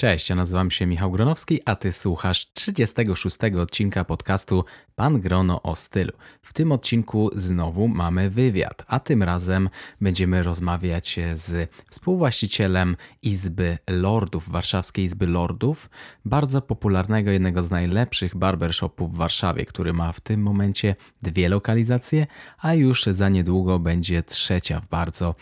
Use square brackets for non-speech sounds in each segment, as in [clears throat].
Cześć, ja nazywam się Michał Gronowski, a ty słuchasz 36 odcinka podcastu Pan Grono o stylu. W tym odcinku znowu mamy wywiad, a tym razem będziemy rozmawiać z współwłaścicielem Izby Lordów, Warszawskiej Izby Lordów, bardzo popularnego, jednego z najlepszych barbershopów w Warszawie, który ma w tym momencie dwie lokalizacje, a już za niedługo będzie trzecia w bardzo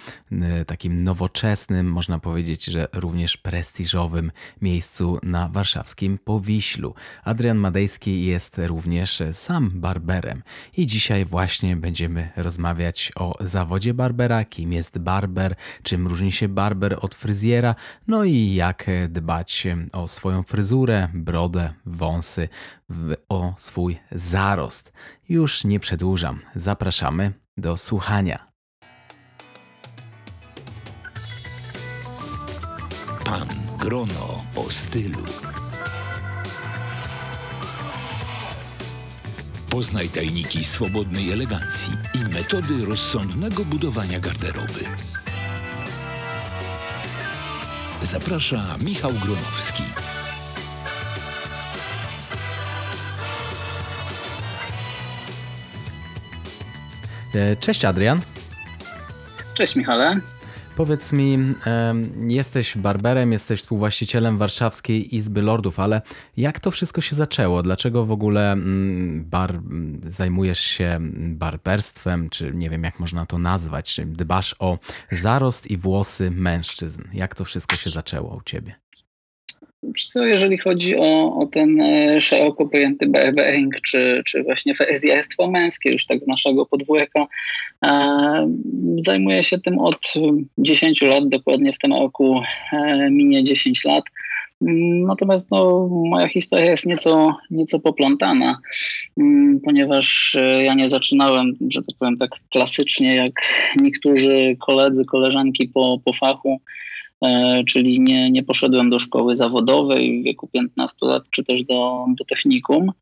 takim nowoczesnym, można powiedzieć, że również prestiżowym miejscu na warszawskim Powiślu. Adrian Madejski jest również sam barberem i dzisiaj właśnie będziemy rozmawiać o zawodzie barbera, kim jest barber, czym różni się barber od fryzjera, no i jak dbać o swoją fryzurę, brodę, wąsy, o swój zarost. Już nie przedłużam, zapraszamy do słuchania. Pan Grono o stylu. Poznaj tajniki swobodnej elegancji i metody rozsądnego budowania garderoby. Zaprasza Michał Gronowski. E, cześć Adrian. Cześć Michale. Powiedz mi, jesteś barberem, jesteś współwłaścicielem Warszawskiej Izby Lordów, ale jak to wszystko się zaczęło? Dlaczego w ogóle mm, bar, zajmujesz się barberstwem, czy nie wiem jak można to nazwać, czy dbasz o zarost i włosy mężczyzn? Jak to wszystko się zaczęło u ciebie? Co, jeżeli chodzi o, o ten e, szeroko pojęty barbering, czy, czy właśnie fezjestwo męskie, już tak z naszego podwórka, e, zajmuję się tym od 10 lat, dokładnie w tym roku e, minie 10 lat. Natomiast no, moja historia jest nieco, nieco poplątana, mm, ponieważ ja nie zaczynałem, że tak powiem, tak klasycznie jak niektórzy koledzy, koleżanki po, po fachu. E, czyli nie, nie poszedłem do szkoły zawodowej w wieku 15 lat, czy też do, do technikum.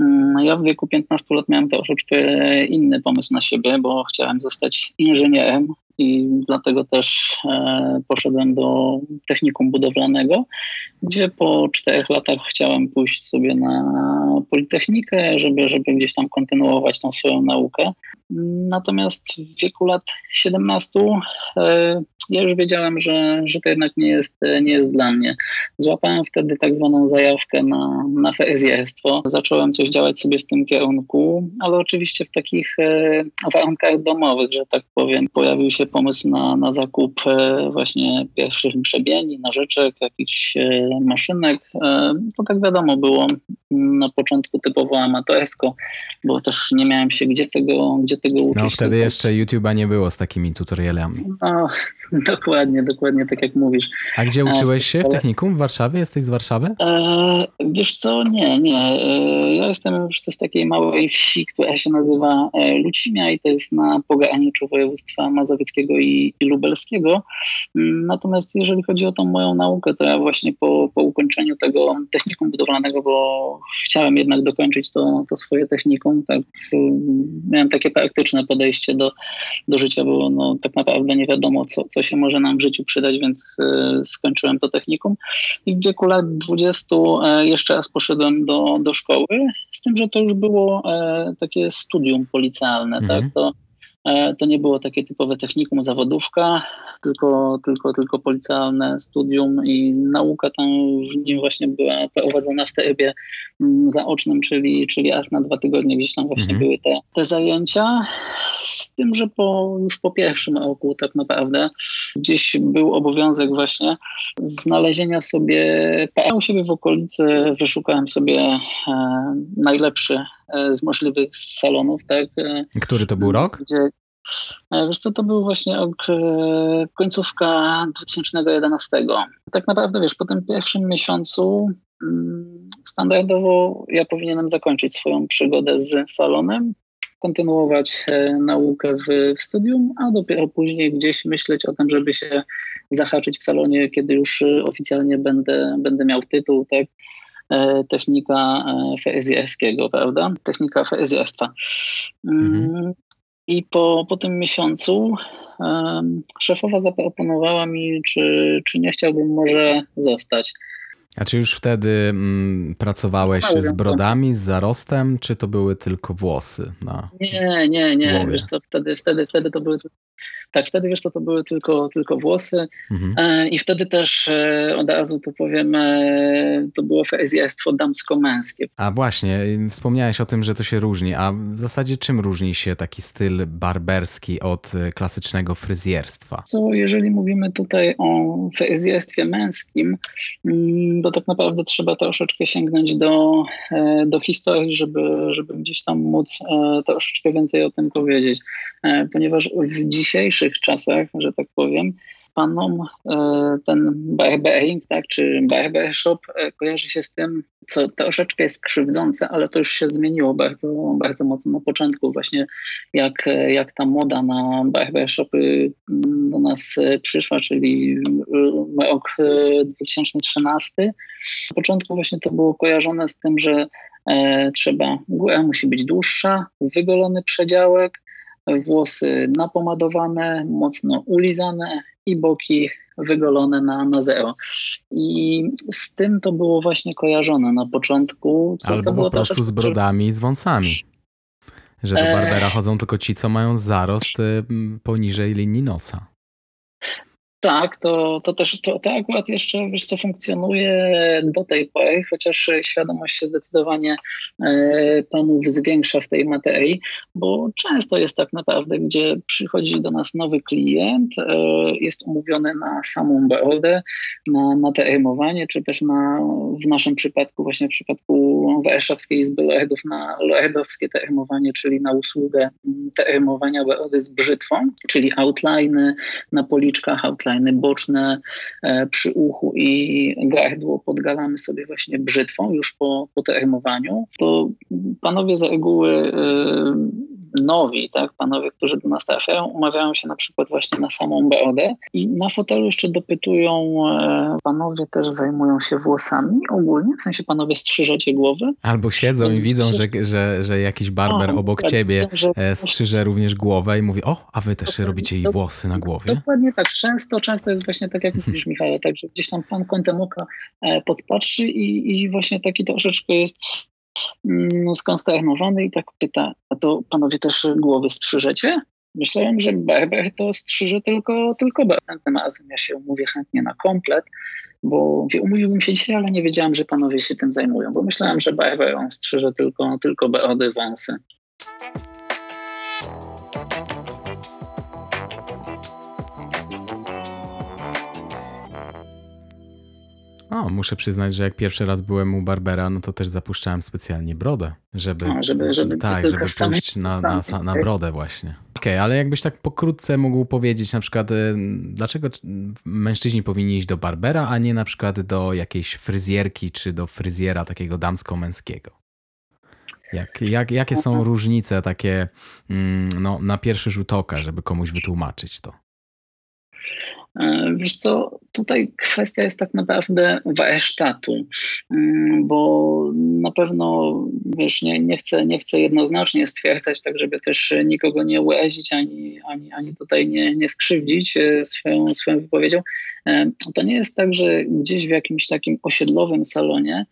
Mm, ja w wieku 15 lat miałem troszeczkę inny pomysł na siebie, bo chciałem zostać inżynierem i dlatego też e, poszedłem do technikum budowlanego, gdzie po czterech latach chciałem pójść sobie na Politechnikę, żeby, żeby gdzieś tam kontynuować tą swoją naukę. Natomiast w wieku lat 17 e, ja już wiedziałem, że, że to jednak nie jest, nie jest dla mnie. Złapałem wtedy tak zwaną zajawkę na, na fezjerstwo. Zacząłem coś działać sobie w tym kierunku, ale oczywiście w takich e, warunkach domowych, że tak powiem. Pojawił się pomysł na, na zakup e, właśnie pierwszych grzebieni, nożyczek, jakichś e, maszynek. To tak wiadomo było na początku typowo amatorsko, bo też nie miałem się gdzie tego, gdzie tego uczyć. No wtedy jeszcze YouTube'a nie było z takimi tutorialami. No, [laughs] dokładnie, dokładnie tak jak mówisz. A gdzie uczyłeś się? W technikum w Warszawie? Jesteś z Warszawy? E, wiesz co, nie, nie. E, ja jestem z takiej małej wsi, która się nazywa e, Lucimia i to jest na pograniczu województwa mazowieckiego i, i lubelskiego. Mm, natomiast jeżeli chodzi o tą moją naukę, to ja właśnie po, po ukończeniu tego technikum budowlanego, bo chciałem jednak dokończyć to, to swoje technikum, tak miałem takie praktyczne podejście do, do życia, bo no, tak naprawdę nie wiadomo, co, co się może nam w życiu przydać, więc e, skończyłem to technikum. I w wieku lat 20 e, jeszcze raz poszedłem do, do szkoły, z tym, że to już było e, takie studium policjalne, tak? mhm. tak? To to nie było takie typowe technikum, zawodówka, tylko, tylko, tylko policjalne studium i nauka tam w nim właśnie była prowadzona w trybie mm, zaocznym, czyli, czyli aż na dwa tygodnie gdzieś tam właśnie mhm. były te, te zajęcia. Z tym, że po, już po pierwszym roku tak naprawdę gdzieś był obowiązek właśnie znalezienia sobie, u siebie w okolicy wyszukałem sobie e, najlepszy e, z możliwych salonów, tak. Który to był rok? Gdzie, E, wiesz co, to był właśnie ok, e, końcówka 2011. Tak naprawdę, wiesz, po tym pierwszym miesiącu mm, standardowo ja powinienem zakończyć swoją przygodę z salonem, kontynuować e, naukę w, w studium, a dopiero później gdzieś myśleć o tym, żeby się zahaczyć w salonie, kiedy już oficjalnie będę, będę miał tytuł, tak, technika fezjerskiego, prawda? Technika fezjerstwa. Mhm. Mm, i po, po tym miesiącu um, szefowa zaproponowała mi, czy, czy nie chciałbym może zostać. A czy już wtedy mm, pracowałeś z brodami, z zarostem, czy to były tylko włosy? Na nie, nie, nie. Wiesz co, wtedy, wtedy, wtedy to były tak, wtedy wiesz, co to były tylko, tylko włosy mhm. E, i wtedy też e, od razu to powiem, e, to było fryzjerstwo damsko-męskie. A właśnie, wspomniałeś o tym, że to się różni, a w zasadzie czym różni się taki styl barberski od klasycznego fryzjerstwa? Co, jeżeli mówimy tutaj o fryzjerstwie męskim, mm, to tak naprawdę trzeba troszeczkę sięgnąć do, do historii, żeby, żeby gdzieś tam móc troszeczkę więcej o tym powiedzieć, ponieważ w dzisiejszych czasach, że tak powiem, panom e, ten barbering, tak, czy barbershop e, kojarzy się z tym, co troszeczkę jest krzywdzące, ale to już się zmieniło bardzo, bardzo mocno na początku właśnie, jak, jak ta moda na barbershopy mm, do nas przyszła, czyli rok 2013. Na początku właśnie to było kojarzone z tym, że e, trzeba, góra musi być dłuższa, wygolony przedziałek, włosy napomadowane, mocno ulizane i boki wygolone na, na zero. I z tym to było właśnie kojarzone na początku. Co, Albo co było po prostu z brodami i z wąsami. Że do Barbera chodzą tylko ci, co mają zarost y, poniżej linii nosa. Tak, to, to też to, to akurat jeszcze wiesz co funkcjonuje do tej pory, chociaż świadomość się zdecydowanie e, panów zwiększa w tej materii, bo często jest tak naprawdę, gdzie przychodzi do nas nowy klient, e, jest umówiony na samą brodę, na, na terymowanie, czy też na, w naszym przypadku, właśnie w przypadku Warszawskiej Izby Lordów, na lordowskie terymowanie, czyli na usługę terymowania brody z brzytwą, czyli outline na policzkach, outline boczne e, przy uchu i gardło podgalamy sobie właśnie brzytwą już po, po termowaniu, to panowie z reguły e, nowi, tak, panowie, którzy do nas trafiają, umawiają się na przykład właśnie na samą brodę i na fotelu jeszcze dopytują, e, panowie też zajmują się włosami ogólnie, w sensie panowie strzyżecie głowy. Albo siedzą i widzą, że, że, że jakiś barber o, obok tak, ciebie że... E, strzyże również głowę i mówi, o, a wy też dokładnie, robicie jej włosy na głowie? Dokładnie tak, często, często jest właśnie tak, jak mówisz Michał, tak, że gdzieś tam pan kątem oka e, podpatrzy i, i właśnie taki troszeczkę jest skonsternowany i tak pyta, a to panowie też głowy strzyżecie? Myślałem, że barber to strzyże tylko, tylko następnym razem. Ja się umówię chętnie na komplet, bo umówiłbym się dzisiaj, ale nie wiedziałam, że panowie się tym zajmują, bo myślałem, że barber on strzyże tylko, tylko brody, wąsy. O, muszę przyznać, że jak pierwszy raz byłem u Barbera, no to też zapuszczałem specjalnie brodę, żeby, A, żeby, żeby, tak, żeby pójść na, na, na brodę właśnie. Okej, okay, ale jakbyś tak pokrótce mógł powiedzieć na przykład, y, dlaczego mężczyźni powinni iść do Barbera, a nie na przykład do jakiejś fryzjerki czy do fryzjera takiego damsko-męskiego? Jak, jak, jakie są różnice takie mm, no, na pierwszy rzut oka, żeby komuś wytłumaczyć to? E, wiesz co, tutaj kwestia jest tak naprawdę warsztatu, mm, bo na pewno, wiesz, nie, nie, chcę, nie chcę jednoznacznie stwierdzać, tak żeby też nikogo nie urazić, ani, ani, ani tutaj nie, nie skrzywdzić e, swoją, swoją wypowiedzią, to nie jest tak, że gdzieś w jakimś takim osiedlowym salonie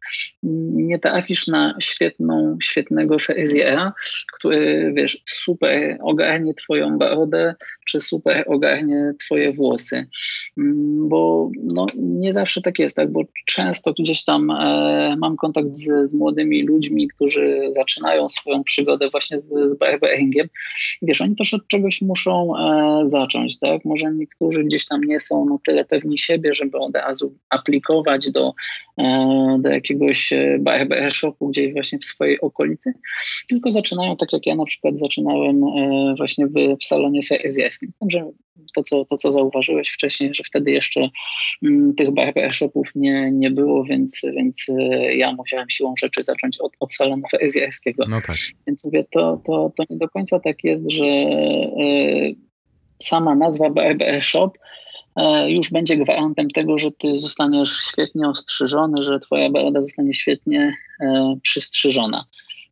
nie trafisz na świetną, świetnego fryzjera, który, wiesz, super ogarnie twoją brodę, czy super ogarnie twoje włosy. Bo no, nie zawsze tak jest, tak? bo często gdzieś tam e, mam kontakt z, z, młodymi ludźmi, którzy zaczynają swoją przygodę właśnie z, z barberingiem. Wiesz, oni też od czegoś muszą e, zacząć, tak? Może niektórzy gdzieś tam nie są no, tyle pewni siebie, żeby od razu aplikować do, e, do jakiegoś e, barbershopu gdzieś właśnie w swojej okolicy, tylko zaczynają tak jak ja na przykład zaczynałem e, właśnie w, w salonie tym, że to co, to, co zauważyłeś wcześniej, że wtedy jeszcze m, mm, tych barbershopów nie, nie było, więc, więc ja musiałem siłą rzeczy zacząć od, od salonu fryzjerskiego. No tak. Więc mówię, to, to, to nie do końca tak jest, że sama nazwa barbershop E, już będzie gwarantem tego, że ty zostaniesz świetnie ostrzyżony, że twoja broda zostanie świetnie e, przystrzyżona.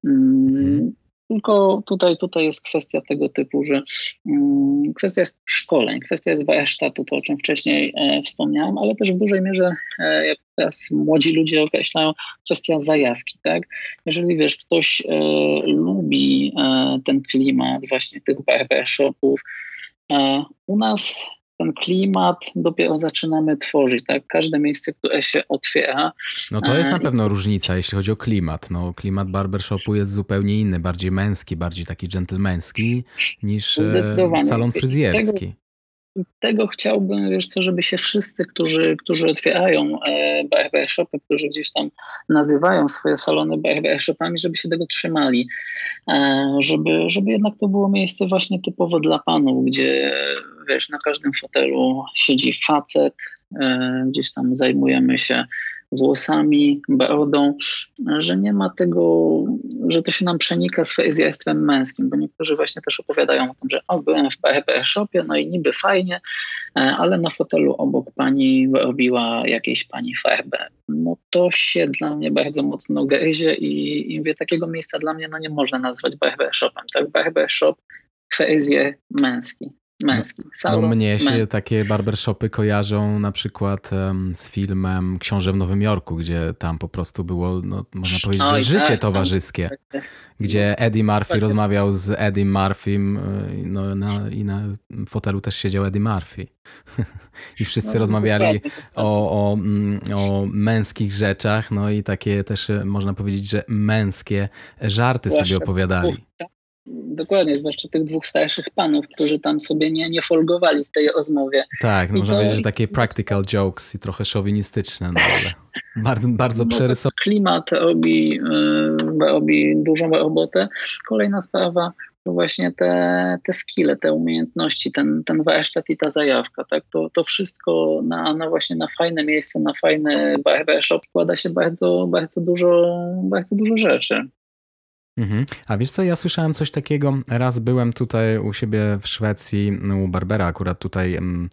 Mm, mhm. tylko tutaj, tutaj jest kwestia tego typu, że um, kwestia jest szkoleń, kwestia jest warsztatu, to o czym wcześniej e, wspomniałem, ale też w dużej mierze, e, jak teraz młodzi ludzie określają, kwestia zajawki. Tak? Jeżeli wiesz, ktoś e, lubi e, ten klimat właśnie tych barbershopów, e, u nas ten klimat dopiero zaczynamy tworzyć, tak? Każde miejsce, które się otwiera. No to jest na pewno różnica, jeśli chodzi o klimat. No, klimat barbershopu jest zupełnie inny, bardziej męski, bardziej taki dżentelmeński niż salon fryzjerski tego chciałbym, wiesz co, żeby się wszyscy, którzy, którzy otwierają e, barbershopy, którzy gdzieś tam nazywają swoje salony barbershopami, żeby się tego trzymali. E, żeby, żeby jednak to było miejsce właśnie typowo dla panów, gdzie wiesz, na każdym fotelu siedzi facet, e, gdzieś tam zajmujemy się włosami, brodą, że nie ma tego, że to się nam przenika z fryzjerstwem męskim, bo niektórzy właśnie też opowiadają o tym, że o, byłem w barbershopie, no i niby fajnie, e, ale na fotelu obok pani robiła jakiejś pani farbę. No to się dla mnie bardzo mocno gryzie i, i mówię, takiego miejsca dla mnie no nie można nazwać barbershopem. Tak, barbershop, fryzjer męski męski. no mnie się męski. takie barbershopy kojarzą na przykład um, z filmem Książę w Nowym Jorku, gdzie tam po prostu było, no, można powiedzieć, Oj, że życie tak, towarzyskie. Tak, tak, gdzie Eddie Murphy tak, rozmawiał z Eddie Murphym no, na, i na fotelu też siedział Eddie Murphy. [laughs] I wszyscy no, rozmawiali o, o, o męskich rzeczach, no i takie też y, można powiedzieć, że męskie żarty Właśnie, sobie opowiadali. Dokładnie, zwłaszcza tych dwóch starszych panów, którzy tam sobie nie, nie folgowali w tej rozmowie. Tak, no można powiedzieć, że takie practical jokes i trochę szowinistyczne, no ale [laughs] bardzo, bardzo no, przerysowane. Klimat robi, yy, robi dużą robotę. Kolejna sprawa to właśnie te, te skille, te umiejętności, ten, ten warsztat i ta zajawka, tak? To, to wszystko na, na właśnie na fajne miejsce, na fajny barbershop składa się bardzo, bardzo dużo, bardzo dużo rzeczy. Mhm. A wiesz co, ja słyszałem coś takiego, raz byłem tutaj u siebie w Szwecji, u Barbera, akurat tutaj m,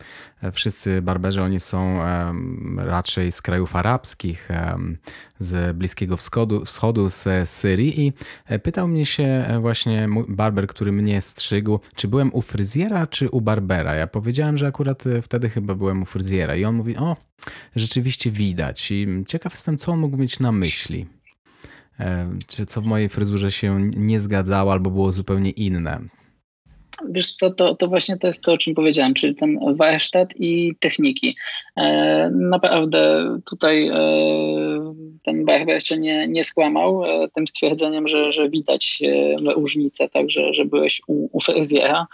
wszyscy barberzy, oni są m, raczej z krajów arabskich, m, z Bliskiego Wschodu, Wschodu, z Syrii i e, pytał mnie się e, właśnie barber, który mnie strzygł, czy byłem u fryzjera, czy u barbera. Ja powiedziałem, że akurat e, wtedy chyba byłem u fryzjera i on mówi, o, rzeczywiście widać i ciekaw jestem, co on mógł mieć na myśli. Czy co w mojej fryzurze się nie zgadzało albo było zupełnie inne? Wiesz co, to, to właśnie to jest to, o czym powiedziałem, czyli ten warsztat i techniki. E, naprawdę tutaj e, ten barber jeszcze nie, nie skłamał e, tym stwierdzeniem, że, że widać różnicę, także że byłeś u, u fryzjera,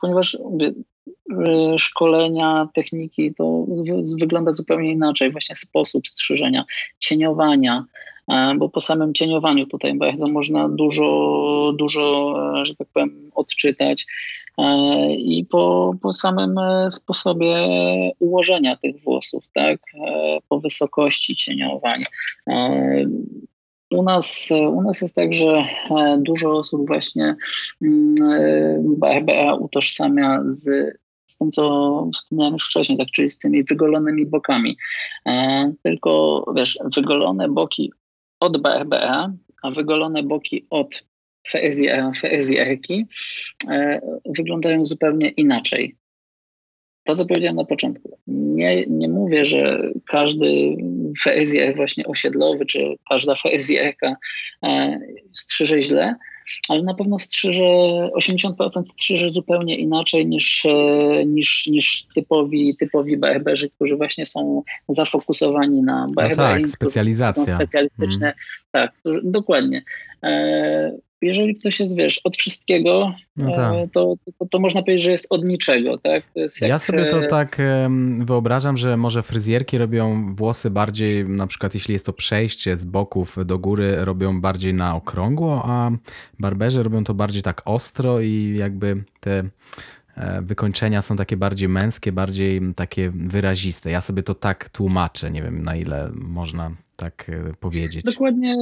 ponieważ szkolenia, techniki to wygląda zupełnie inaczej. Właśnie sposób strzyżenia, cieniowania, E, bo po samym cieniowaniu tutaj bardzo można dużo, dużo, e, że tak powiem, odczytać e, i po, po samym sposobie ułożenia tych włosów, tak, po wysokości cieniowań. U nas, u nas jest tak, że dużo osób właśnie mm, utożsamia z z tym, co wspomniałem już wcześniej, tak, czyli z tymi wygolonymi bokami. tylko wiesz, wygolone boki od BRBA, a wygolone boki od FSIR-ki e, wyglądają zupełnie inaczej. To, co powiedziałem na początku. Nie, nie mówię, że każdy FSIR właśnie osiedlowy, czy każda FSIR-ka e, strzyże źle, ale na pewno strzyże 80% strzyże zupełnie inaczej niż, e, niż, niż typowi, typowi barberzy, którzy właśnie są zafokusowani na barbering. No tak, specjalizacja. Specjalistyczne, mm. tak, dokładnie. E, jeżeli ktoś jest, wiesz, od wszystkiego, no tak. E, to, to, to, można powiedzieć, że jest od niczego. Tak? Jak... Ja sobie to tak wyobrażam, że może fryzjerki robią włosy bardziej, na przykład jeśli jest to przejście z boków do góry, robią bardziej na okrągło, a barberzy robią to bardziej tak ostro i jakby te e, wykończenia są takie bardziej męskie, bardziej takie wyraziste. Ja sobie to tak tłumaczę, nie wiem na ile można tak e, powiedzieć. Dokładnie,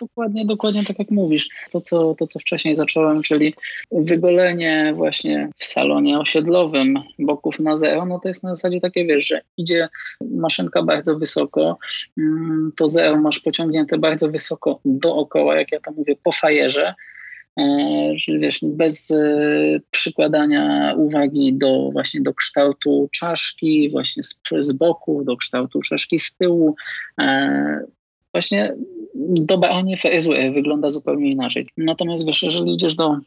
dokładnie, dokładnie tak jak mówisz. To co, to, co wcześniej zacząłem, czyli wygolenie właśnie w salonie osiedlowym boków na zero, no to jest na zasadzie takie, wiesz, że idzie maszynka bardzo wysoko, mm, to zero masz pociągnięte bardzo wysoko dookoła, jak ja to mówię, po fajerze, czyli wiesz, bez przykładania uwagi do właśnie do kształtu czaszki, właśnie z, z boku, do kształtu czaszki z tyłu. Właśnie dobranie FSUE wygląda zupełnie inaczej. Natomiast wiesz, jeżeli idziesz do,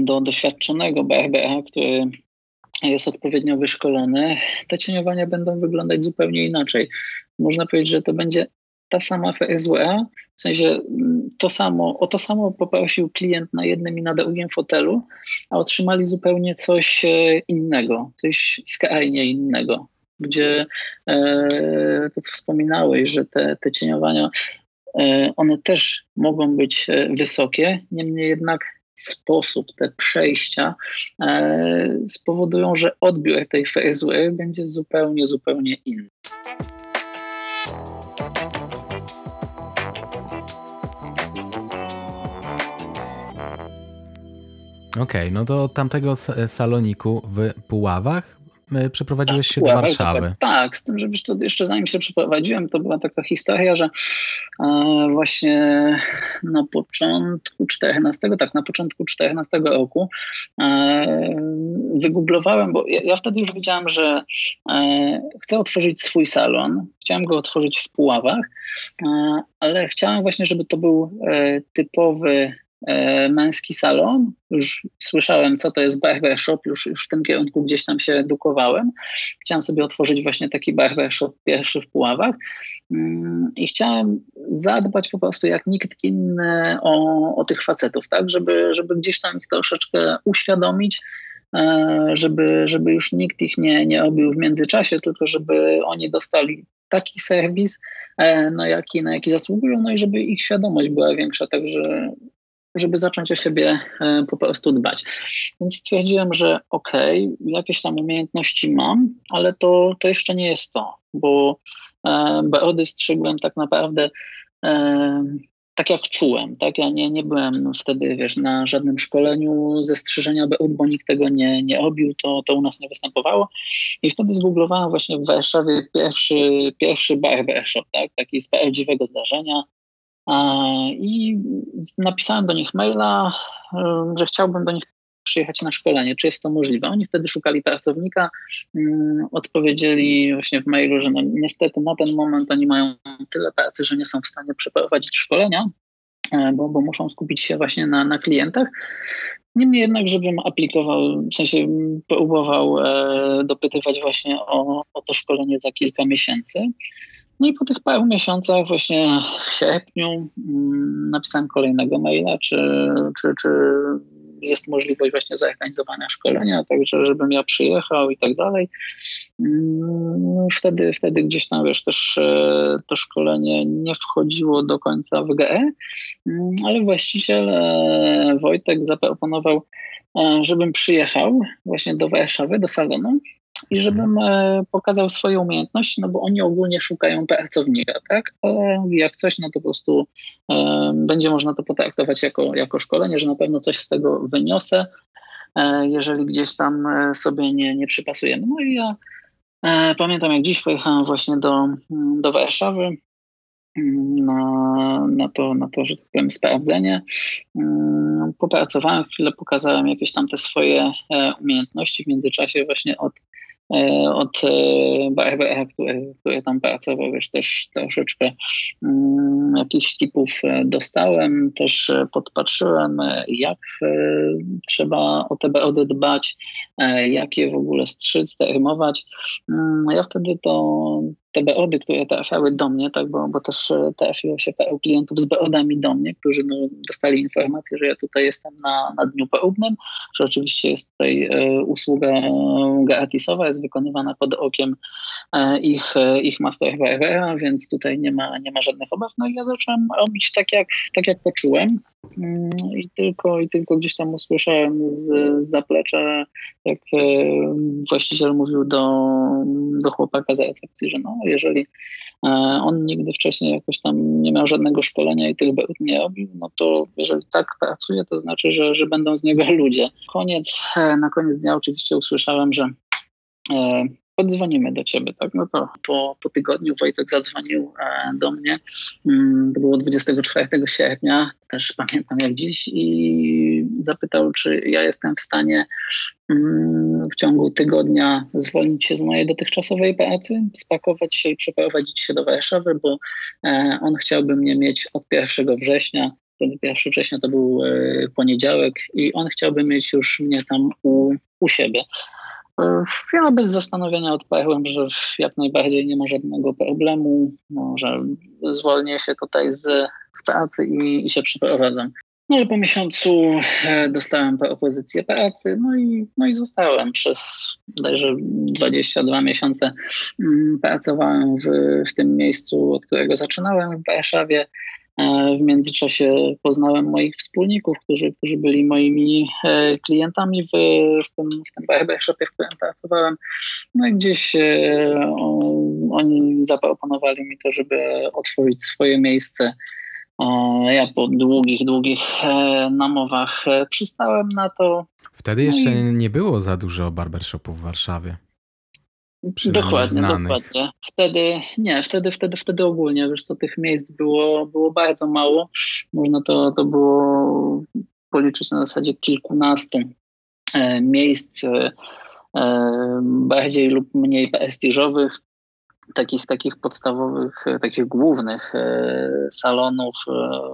do doświadczonego BRBA, który jest odpowiednio wyszkolony, te cieniowania będą wyglądać zupełnie inaczej. Można powiedzieć, że to będzie ta sama FSWA, w sensie mm, to samo, o to samo poprosił klient na jednym i na drugim fotelu, a otrzymali zupełnie coś e, innego, coś skrajnie innego, gdzie e, to, co wspominałeś, że te, te cieniowania, e, one też mogą być wysokie, niemniej jednak sposób, te przejścia spowodują, że odbiór tej fryzury będzie zupełnie, zupełnie inny. Okej, okay, no do tamtego saloniku w Puławach przeprowadziłeś tak, się do Warszawy. Tak, z tym, że to jeszcze zanim się przeprowadziłem, to była taka historia, że e, właśnie na początku 14, tak, na początku 14 roku e, wygooglowałem, bo ja, ja, wtedy już wiedziałem, że e, chcę otworzyć swój salon. Chciałem go otworzyć w Puławach, e, ale chciałem właśnie, żeby to był e, typowy E, męski salon. Już słyszałem, co to jest barbershop, już, już w tym kierunku gdzieś tam się edukowałem. Chciałem sobie otworzyć właśnie taki barbershop pierwszy w Puławach mm, i chciałem zadbać po prostu jak nikt inny o, o tych facetów, tak, żeby, żeby gdzieś tam ich troszeczkę uświadomić, e, żeby, żeby już nikt ich nie, nie obił w międzyczasie, tylko żeby oni dostali taki serwis, e, na jaki, na jaki zasługują, no i żeby ich świadomość była większa, także żeby zacząć o siebie e, po prostu dbać. Więc stwierdziłem, że okej, okay, jakieś tam umiejętności mam, ale to, to jeszcze nie jest to, bo e, brody strzygłem tak naprawdę e, tak jak czułem, tak? Ja nie, nie byłem wtedy, wiesz, na żadnym szkoleniu ze strzyżenia BUD, bo nikt tego nie, nie obił, to, to u nas nie występowało. I wtedy zgooglowałem właśnie w Warszawie pierwszy, pierwszy barbershop, tak? Taki z prawdziwego zdarzenia. I napisałem do nich maila, że chciałbym do nich przyjechać na szkolenie, czy jest to możliwe. Oni wtedy szukali pracownika, odpowiedzieli właśnie w mailu, że no niestety na ten moment oni mają tyle pracy, że nie są w stanie przeprowadzić szkolenia, e, bo, bo muszą skupić się właśnie na, na klientach. Niemniej jednak, żebym aplikował, w sensie próbował e, dopytywać właśnie o, o to szkolenie za kilka miesięcy. No i po tych paru miesiącach, właśnie w sierpniu, mm, napisałem kolejnego maila, czy, czy, czy jest możliwość właśnie zorganizowania szkolenia, także żebym ja przyjechał i tak dalej. Mm, wtedy, wtedy gdzieś tam, wiesz, też e, to szkolenie nie wchodziło do końca w GE, mm, ale właściciel e, Wojtek zaproponował, e, żebym przyjechał właśnie do Warszawy, do salonu i żebym e, pokazał swoje umiejętności, no bo oni ogólnie szukają pracownika, tak? Ale jak coś, no to po prostu e, będzie można to potraktować jako, jako szkolenie, że na pewno coś z tego wyniosę, e, jeżeli gdzieś tam sobie nie, nie przypasujemy. No i ja pamiętam, jak dziś pojechałem właśnie do, do Warszawy, na, na, to, na to, że tak powiem, sprawdzenie. Popracowałem chwilę, pokazałem jakieś tam te swoje umiejętności w międzyczasie właśnie od E, od BRBR, który, tam pracował, wiesz, też troszeczkę um, jakichś tipów e, dostałem, też e, podpatrzyłem, jak trzeba o te BOD dbać, jak je w ogóle strzyc, termować. Um, ja wtedy to te BOdy, które trafiały do mnie, tak, bo, bo też e, trafiło się paru klientów z BOdami do mnie, którzy no, dostali informację, że ja tutaj jestem na, na dniu próbnym, że oczywiście jest tutaj e, usługa gratisowa, jest wykonywana pod okiem e, ich, e, ich master więc tutaj nie ma, nie ma żadnych obaw. No i ja zacząłem robić tak, jak, tak jak poczułem. Mm, I tylko, I tylko gdzieś tam usłyszałem z, z zaplecza, jak e, właściciel mówił do, do chłopaka za recepcji, że no, jeżeli e, on nigdy wcześniej jakoś tam nie miał żadnego szkolenia i tych nie robił, no to jeżeli tak pracuje, to znaczy, że, że będą z niego [laughs] ludzie. Koniec, e, na koniec dnia oczywiście usłyszałem, że odzwonimy do ciebie, tak? No to po, po tygodniu Wojtek zadzwonił e, do mnie. Mm, to było 24 sierpnia, też pamiętam jak dziś, i zapytał, czy ja jestem w stanie mm, w ciągu tygodnia zwolnić się z mojej dotychczasowej pracy, spakować się i przeprowadzić się do Warszawy, bo e, on chciałby mnie mieć od 1 września wtedy 1 września to był e, poniedziałek i on chciałby mieć już mnie tam u, u siebie. Ja bez zastanowienia odparłem, że jak najbardziej nie ma żadnego problemu, że zwolnię się tutaj z, z pracy i, i się przeprowadzam. No ale po miesiącu e, dostałem propozycję pracy, no i, no i zostałem przez bodajże 22 miesiące. Mm, pracowałem w, w tym miejscu, od którego zaczynałem w Warszawie. E, w międzyczasie poznałem moich wspólników, którzy, którzy byli moimi e, klientami w, w tym, w tym barbershopie, w którym pracowałem. No i gdzieś e, oni zaproponowali mi to, żeby otworzyć swoje miejsce. Ja po długich, długich namowach przystałem na to. Wtedy jeszcze no i... nie było za dużo barbershopów w Warszawie. Dokładnie, znanych. dokładnie. Wtedy, nie, wtedy, wtedy, wtedy ogólnie, wiesz co, tych miejsc było, było bardzo mało. Można to, to było policzyć na zasadzie kilkunastu e, miejsc e, e, bardziej lub mniej prestiżowych, takich, takich podstawowych, takich głównych salonów,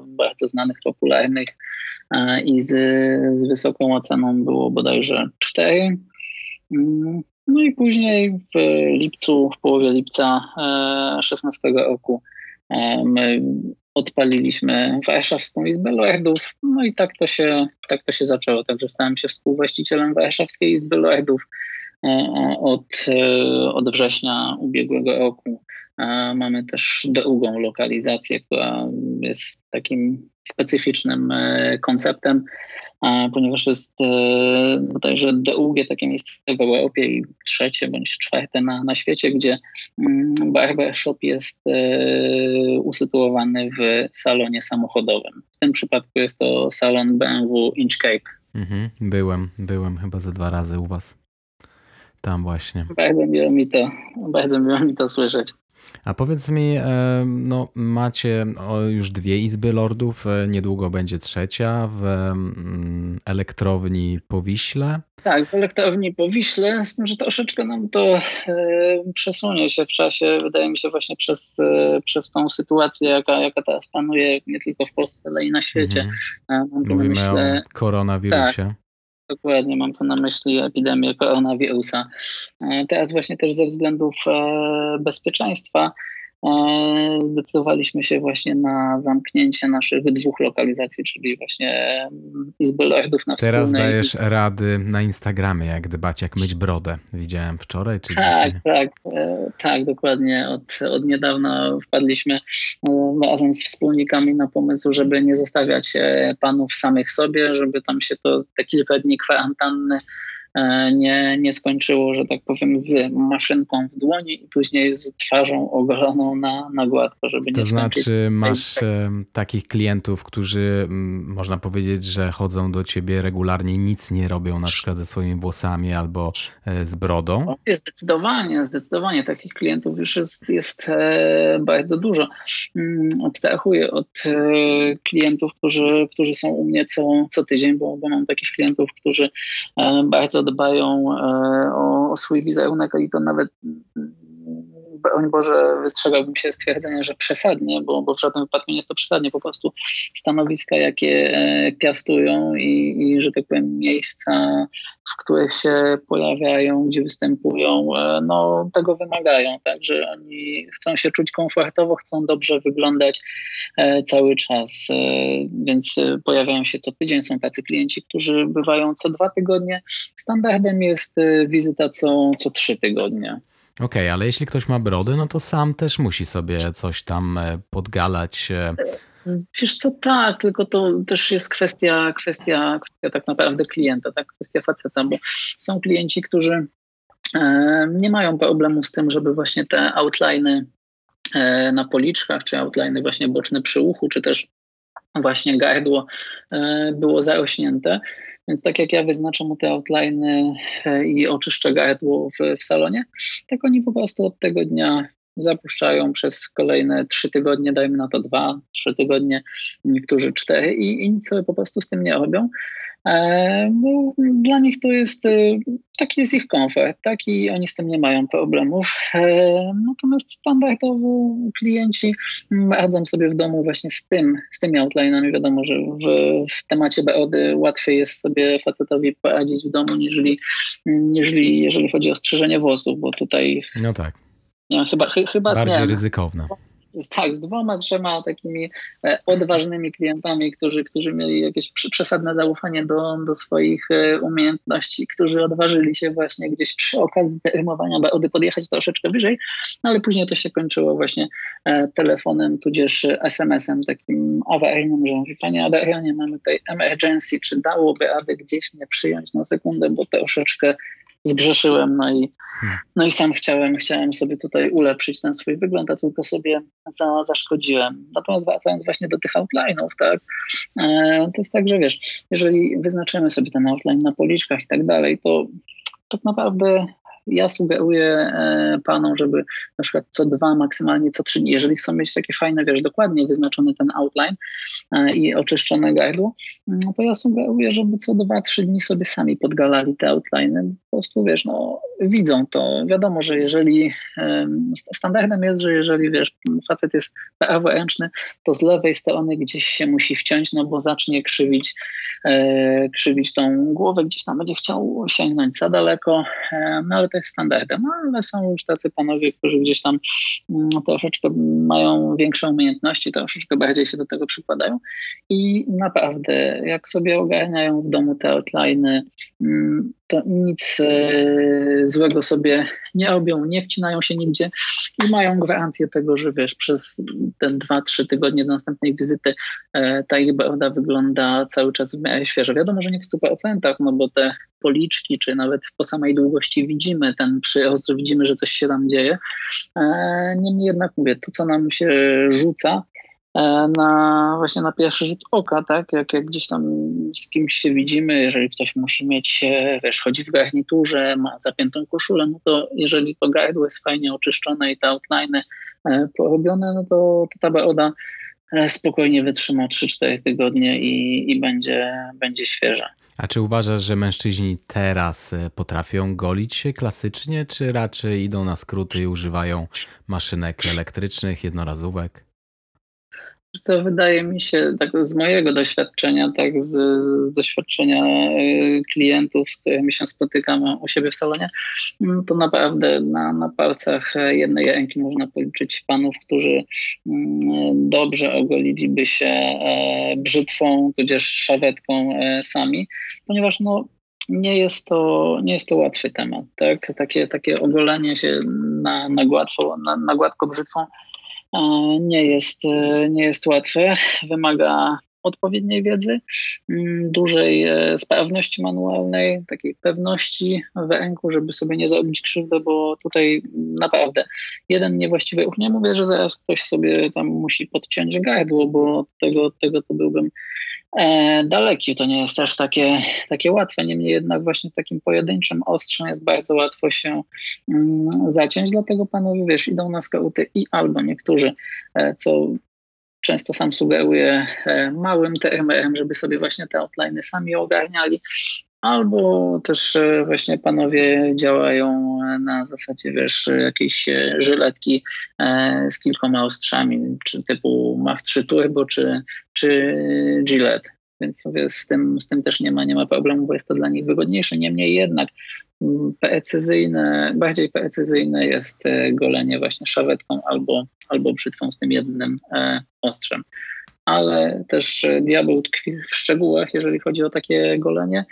bardzo znanych, popularnych i z, z wysoką oceną było bodajże cztery. No i później w lipcu, w połowie lipca 16 e, roku e, my odpaliliśmy Warszawską Izbę Lordów, no i tak to się, tak to się zaczęło. Także stałem się współwłaścicielem Warszawskiej Izby Lordów e, od, od września ubiegłego roku. Mamy też drugą lokalizację, która jest takim specyficznym konceptem ponieważ jest e, bodajże drugie takie miejsce w Europie i trzecie bądź czwarte na, na świecie, gdzie mm, barbershop jest e, usytuowany w salonie samochodowym. W tym przypadku jest to salon BMW Inchcape. Mhm, byłem, byłem chyba ze dwa razy u was. Tam właśnie. Bardzo miło mi to, bardzo miło mi to słyszeć. A powiedz mi, e, no macie już dwie izby lordów, e, niedługo będzie trzecia w mm, elektrowni Powiśle. Tak, w elektrowni Powiśle, z tym, że troszeczkę nam to e, przesunie się w czasie, wydaje mi się właśnie przez, przez tą sytuację, jaka, jaka teraz panuje nie tylko w Polsce, ale i na świecie. Mhm. Mówimy myślę, o koronawirusie. Tak. Dokładnie, mam tu na myśli epidemię koronawirusa. E, teraz właśnie też ze względów e, bezpieczeństwa zdecydowaliśmy się właśnie na zamknięcie naszych dwóch lokalizacji, czyli właśnie mm, Izby Lordów na Teraz wspólnej. dajesz rady na Instagramie, jak dbać, jak myć brodę. Widziałem wczoraj czy tak, dzisiaj? Tak, e, tak, dokładnie. Od, od niedawna wpadliśmy e, razem z wspólnikami na pomysł, żeby nie zostawiać panów samych sobie, żeby tam się to te kilka dni kwarantanny E, nie, nie skończyło, że tak powiem, z maszynką w dłoni i później z twarzą ogoloną na, na gładko, żeby to nie skończyć. To znaczy masz takich klientów, którzy można powiedzieć, że chodzą do ciebie regularnie, nic nie robią na przykład ze swoimi włosami albo e, z brodą? Zdecydowanie, zdecydowanie takich klientów już jest, jest e, bardzo dużo. Mm, abstrahuję od klientów, którzy, którzy są u mnie co, co tydzień, bo, bo mam takich klientów, którzy bardzo bardzo dbają e, o, o swój wizerunek i to nawet broń Boże, wystrzegałbym się stwierdzenia, że przesadnie, bo, bo w żadnym wypadku nie jest to przesadnie, po prostu stanowiska, jakie e, piastują i, i że tak powiem, miejsca, w których się pojawiają, gdzie występują, e, no tego wymagają, także oni chcą się czuć komfortowo, chcą dobrze wyglądać e, cały czas, więc pojawiają się co tydzień, są tacy klienci, którzy bywają co dwa tygodnie, standardem jest wizyta co, co trzy tygodnie. Okej, okay, ale jeśli ktoś ma brodę, no to sam też musi sobie coś tam e, podgalać. E. Wiesz co, tak, tylko to też jest kwestia, kwestia, kwestia tak naprawdę klienta, tak, kwestia faceta, bo są klienci, którzy e, nie mają problemu z tym, żeby właśnie te outliny na policzkach, czy outliny właśnie boczne przy uchu, czy też właśnie gardło było zarośnięte. Więc tak jak ja wyznaczam mu te outliny i oczyszczę gardło w, w salonie, tak oni po prostu od tego dnia zapuszczają przez kolejne trzy tygodnie, dajmy na to dwa, trzy tygodnie, niektórzy cztery i, i nic sobie po prostu z tym nie robią. E, no, dla nich to jest, e, taki jest ich komfort, tak, i oni z tym nie mają problemów. E, natomiast standardowo klienci radzą sobie w domu właśnie z tym, z tymi outline'ami. Wiadomo, że w, w temacie BOD łatwiej jest sobie facetowi poradzić w domu, niżeli, niżeli jeżeli chodzi o strzyżenie włosów, bo tutaj... No tak. Nie, chyba, chyba Bardziej ryzykowne tak, z dwoma, trzema takimi e, odważnymi klientami, którzy, którzy mieli jakieś przesadne zaufanie do, do swoich e, umiejętności, którzy odważyli się właśnie gdzieś przy okazji rymowania BOD podjechać troszeczkę wyżej, no ale później to się kończyło właśnie e, telefonem, tudzież SMS-em takim awaryjnym, że panie Adrianie, mamy tutaj emergency, czy dałoby aby gdzieś mnie przyjąć na sekundę, bo troszeczkę zgrzeszyłem, no i, hmm. no i sam chciałem, chciałem sobie tutaj ulepszyć ten swój wygląd, a tylko sobie za, zaszkodziłem. Natomiast wracając właśnie do tych outline'ów, tak, e, to jest tak, że wiesz, jeżeli wyznaczymy sobie ten outline na policzkach i tak dalej, to tak naprawdę ja sugeruję e, panom, żeby na przykład co dwa, maksymalnie co trzy dni, jeżeli chcą mieć takie fajne, wiesz, dokładnie wyznaczony ten outline e, i oczyszczone gardło, no to ja sugeruję, żeby co dwa, trzy dni sobie sami podgalali te outline. Po prostu, wiesz, no widzą to. Wiadomo, że jeżeli standardem jest, że jeżeli, wiesz, facet jest praworęczny, to z lewej strony gdzieś się musi wciąć, no bo zacznie krzywić, e, krzywić tą głowę, gdzieś tam będzie chciał sięgnąć za daleko, no ale to jest standardem, ale są już tacy panowie, którzy gdzieś tam mm, troszeczkę mają większe umiejętności, troszeczkę bardziej się do tego przykładają. I naprawdę jak sobie ogarniają w domu te outline'y, mm, to nic e, złego sobie nie robią, nie wcinają się nigdzie i mają gwarancję tego, że wiesz, przez te dwa, trzy tygodnie do następnej wizyty e, ta ich broda wygląda cały czas w miarę świeżo. Wiadomo, że nie w 100%, no bo te policzki, czy nawet po samej długości widzimy ten przyrost, widzimy, że coś się tam dzieje. E, niemniej jednak mówię, to co nam się rzuca, na właśnie na pierwszy rzut oka, tak? Jak, jak gdzieś tam z kimś się widzimy, jeżeli ktoś musi mieć, e, wiesz, chodzi w garniturze, ma zapiętą koszulę, no to jeżeli to gardło jest fajnie oczyszczone i te outline e, porobione, no to, to ta baroda spokojnie wytrzyma 3-4 tygodnie i, i będzie, będzie świeża. A czy uważasz, że mężczyźni teraz potrafią golić się klasycznie, czy raczej idą na skróty i używają maszynek elektrycznych, jednorazówek? Co wydaje mi się, tak z mojego doświadczenia, tak z, z, doświadczenia y, klientów, z którymi się spotykam u siebie w salonie, mm, to naprawdę na, na palcach jednej ręki można policzyć panów, którzy mm, dobrze ogoliliby się e, brzytwą, tudzież szawetką e, sami, ponieważ no, nie jest to, nie jest to łatwy temat. Tak? Takie, takie ogolenie się na, na, gładko, na, na gładko brzytwą nie jest, e, nie jest łatwe. Wymaga odpowiedniej wiedzy, mm, dużej e, sprawności manualnej, takiej pewności w ręku, żeby sobie nie zrobić krzywdy, bo tutaj naprawdę jeden niewłaściwy ruch, nie mówię, że zaraz ktoś sobie tam musi podciąć gardło, bo tego, tego to byłbym e, daleki. To nie jest też takie, takie łatwe. Niemniej jednak właśnie takim pojedynczym ostrzem jest bardzo łatwo się mm, zaciąć. Dlatego panowie, wiesz, idą na skauty i albo niektórzy, e, co często sam sugeruję e, małym TMR-em, żeby sobie właśnie te outline'y sami ogarniali, Albo też e, właśnie panowie działają na zasadzie, wiesz, jakiejś e, żyletki z kilkoma ostrzami, czy typu Mach 3 Turbo, czy, czy Gillette. Więc mówię, z tym, z tym też nie ma, nie ma problemu, bo jest to dla nich wygodniejsze. Niemniej jednak precyzyjne, bardziej precyzyjne jest e, golenie właśnie szawetką albo, albo brzytwą z tym jednym e, ostrzem. Ale też e, diabeł tkwi w szczegółach, jeżeli chodzi o takie golenie.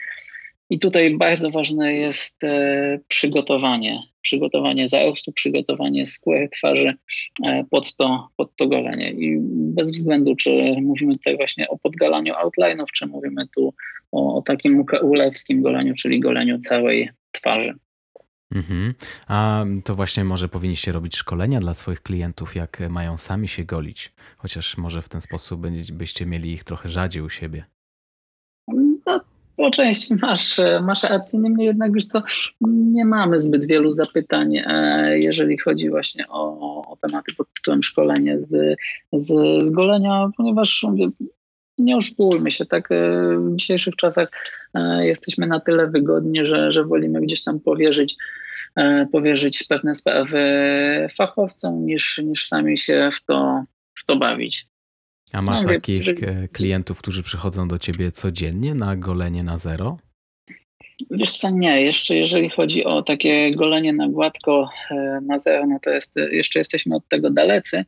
I tutaj bardzo ważne jest przygotowanie, przygotowanie zarostu, przygotowanie skóry twarzy pod to, pod to golenie. I bez względu, czy mówimy tutaj właśnie o podgalaniu outline'ów, czy mówimy tu o, o takim ulewskim goleniu, czyli goleniu całej twarzy. Mhm. A to właśnie może powinniście robić szkolenia dla swoich klientów, jak mają sami się golić. Chociaż może w ten sposób byście mieli ich trochę rzadziej u siebie. Po części masz, masz rację, niemniej jednak wiesz co, nie mamy zbyt wielu zapytań, e, jeżeli chodzi właśnie o, o tematy pod tytułem szkolenie z, z, z golenia, ponieważ nie oszukujmy się, tak e, w dzisiejszych czasach e, jesteśmy na tyle wygodni, że, że wolimy gdzieś tam powierzyć powierzyć pewne sprawy fachowcom, niż, niż sami się w to, w to bawić. A masz no, takich że... klientów, którzy przychodzą do ciebie codziennie na golenie na zero? Wiesz co, nie. Jeszcze jeżeli chodzi o takie golenie na gładko e, na zero, no to jest, jeszcze jesteśmy od tego dalecy,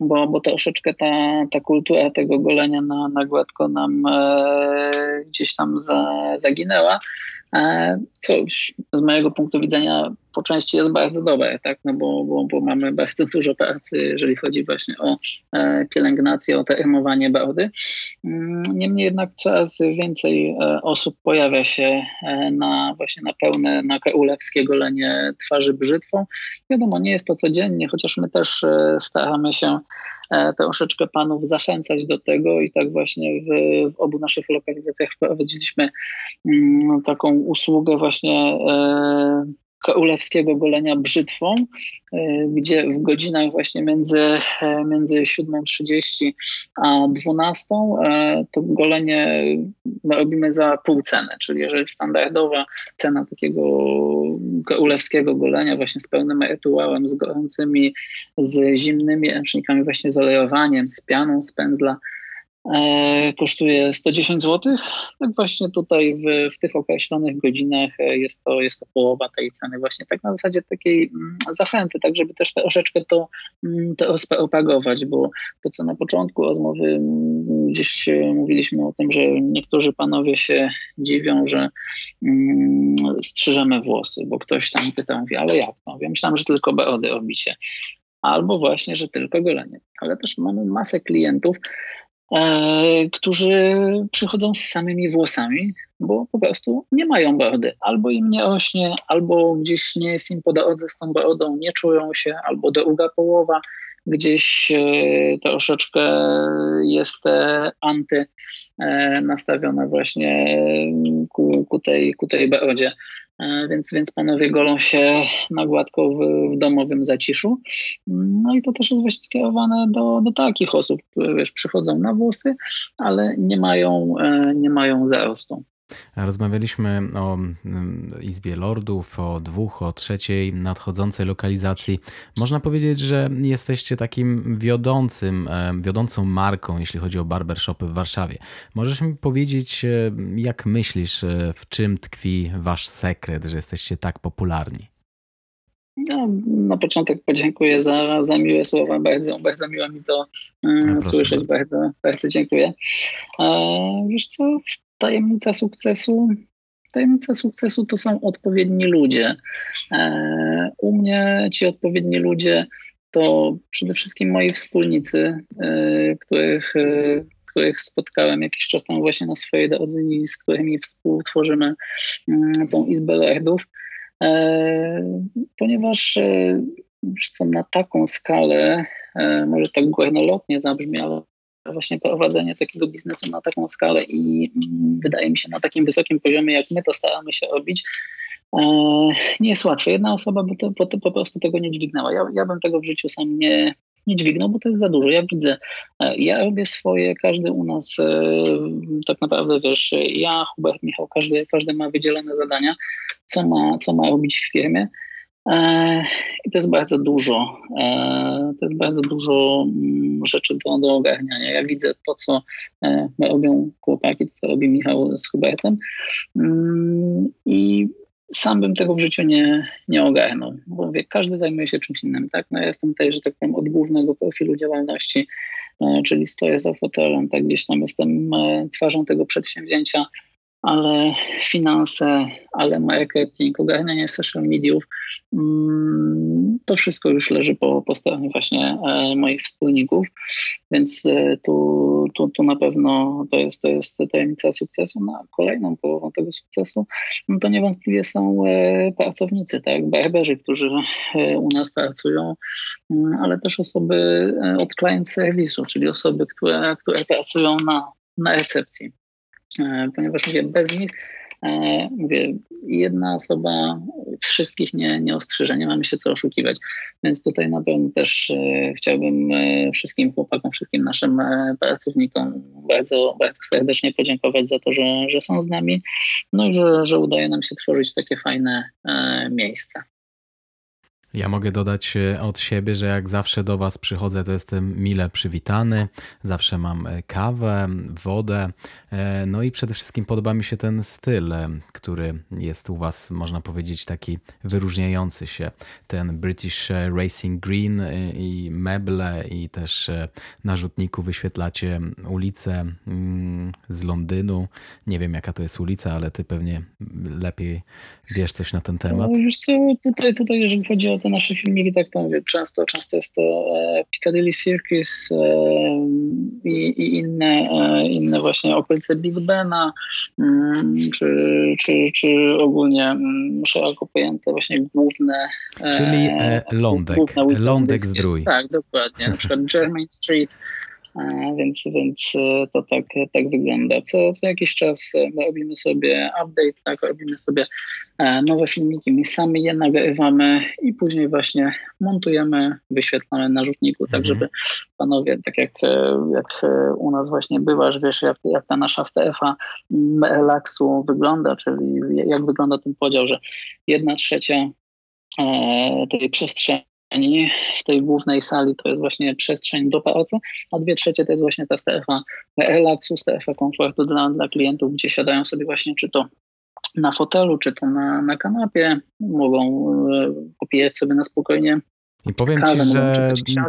bo, bo troszeczkę ta, ta kultura tego golenia na, na gładko nam e, gdzieś tam za, zaginęła. E, co z mojego punktu widzenia po części jest bardzo dobre, tak? no bo, bo, bo mamy bardzo dużo pracy, jeżeli chodzi właśnie o e, pielęgnację, o termowanie brody. Mm, niemniej jednak coraz więcej e, osób pojawia się na właśnie na pełne, na keulewskie golenie twarzy brzytwą. Wiadomo, nie jest to codziennie, chociaż my też staramy się troszeczkę panów zachęcać do tego i tak właśnie w, w obu naszych lokalizacjach wprowadziliśmy mm, taką usługę właśnie e, królewskiego golenia brzytwą, e, gdzie w godzinach właśnie między, e, między 7.30 a 12 e, to golenie robimy za pół ceny, czyli jeżeli standardowa cena takiego królewskiego golenia właśnie z pełnym rytuałem, z gorącymi, z zimnymi ręcznikami, właśnie z olejowaniem, z pianą z pędzla, kosztuje 110 zł. Tak właśnie tutaj w, w tych określonych godzinach e, jest to, jest to połowa tej ceny. Właśnie tak na zasadzie takiej mm, zachęty, tak żeby też troszeczkę to, mm, to propagować, bo to co na początku rozmowy mm, gdzieś mówiliśmy o tym, że niektórzy panowie się dziwią, że mm, strzyżemy włosy, bo ktoś tam pytał, mówi, ale jak to? Ja myślałem, że tylko brody robicie. Albo właśnie, że tylko golenie. Ale też mamy masę klientów, E, którzy przychodzą z samymi włosami, bo po prostu nie mają brody. Albo im nie rośnie, albo gdzieś nie jest im po drodze z tą brodą, nie czują się, albo druga połowa gdzieś e, troszeczkę jest anty e, nastawiona właśnie ku, ku, tej, ku tej brodzie. E, więc, więc panowie golą się na gładko w, w, domowym zaciszu. No i to też jest właśnie skierowane do, do takich osób, które wiesz, przychodzą na włosy, ale nie mają, e, nie mają zarostu. Rozmawialiśmy o mm, Izbie Lordów, o dwóch, o trzeciej nadchodzącej lokalizacji. Można powiedzieć, że jesteście takim wiodącym, e, wiodącą marką, jeśli chodzi o barbershopy w Warszawie. Możesz mi powiedzieć, e, jak myślisz, e, w czym tkwi wasz sekret, że jesteście tak popularni? No, na początek podziękuję za, za miłe słowa. Bardzo, bardzo miło mi to um, słyszeć. Bardzo, bardzo dziękuję. E, wiesz co, tajemnica sukcesu. Tajemnica sukcesu to są odpowiedni ludzie. E, u mnie ci odpowiedni ludzie to przede wszystkim moi wspólnicy, e, których, e, których spotkałem jakiś czas temu właśnie na swojej drodze i z którymi współtworzymy mm, tą Izbę Lordów. Ponieważ są na taką skalę, może tak górnolotnie zabrzmi, ale właśnie prowadzenie takiego biznesu na taką skalę i mm, wydaje mi się na takim wysokim poziomie, jak my to staramy się robić, e, nie jest łatwe. Jedna osoba by to, po, po prostu tego nie dźwignęła. Ja, ja bym tego w życiu sam nie, nie dźwignął, bo to jest za dużo. Ja widzę, e, ja robię swoje, każdy u nas e, tak naprawdę, wiesz, ja, Hubert, Michał, każdy, każdy ma wydzielone zadania, co ma, co ma robić w firmie. E, I to jest bardzo dużo. E, to jest bardzo dużo mm, rzeczy do, do ogarniania. Ja widzę to, co e, robią chłopaki, to, co robi Michał z Hubertem. Mm, I sam bym tego w życiu nie, nie ogarnął, bo wie, każdy zajmuje się czymś innym. Tak? No ja jestem tutaj, że tak powiem, od głównego profilu działalności, czyli stoję za fotelem, tak gdzieś tam jestem twarzą tego przedsięwzięcia ale finanse, ale marketing, ogarnianie social mediów, mm, to wszystko już leży po, po stronie właśnie e, moich wspólników, więc e, tu, tu, tu na pewno to jest, to jest tajemnica sukcesu. Na kolejną połową tego sukcesu no to niewątpliwie są e, pracownicy, tak, barberzy, którzy u nas pracują, mm, ale też osoby od client serwisu, czyli osoby, które, które pracują na, na recepcji. E, ponieważ mówię, bez nich mówię, jedna osoba wszystkich nie, nie ostrzyże, nie mamy się co oszukiwać. Więc tutaj na pewno też chciałbym wszystkim chłopakom, wszystkim naszym pracownikom bardzo, bardzo serdecznie podziękować za to, że, że są z nami, no i że, że udaje nam się tworzyć takie fajne miejsce. Ja mogę dodać e, od siebie, że jak zawsze do Was przychodzę, to jestem mile przywitany. Zawsze mam e, kawę, wodę. E, no i przede wszystkim podoba mi się ten styl, który jest u Was, można powiedzieć, taki wyróżniający się. Ten British Racing Green i meble, i też na rzutniku wyświetlacie ulicę mm, z Londynu. Nie wiem, jaka to jest ulica, ale Ty pewnie lepiej wiesz coś na ten temat. No, wiesz co, tutaj, tutaj jeżeli chodzi o te nasze filmiki, tak to mówię, często, często jest to e, Piccadilly Circus e, i, i inne, e, inne właśnie okolice Big Bena, mm, czy, czy, czy ogólnie mm, szeroko pojęte właśnie główne... Czyli Lądek, Lądek Zdrój. Tak, dokładnie. Na przykład Germain Street, więc, więc to tak, tak wygląda. Co, co jakiś czas robimy sobie update, tak, robimy sobie E, nowe filmiki, my sami je nagrywamy i później właśnie montujemy, wyświetlamy na rzutniku, tak mhm. żeby panowie, tak jak, e, jak e, u nas właśnie bywasz, wiesz jak, jak ta nasza strefa relaksu wygląda, czyli jak wygląda ten podział, że jedna trzecia tej przestrzeni w tej głównej sali to jest właśnie przestrzeń do pracy, a dwie trzecie to jest właśnie ta strefa relaksu, strefa komfortu dla, dla klientów, gdzie siadają sobie właśnie czy to na fotelu, czy to na, na kanapie, mogą e, popijać sobie na spokojnie i powiem Ci, że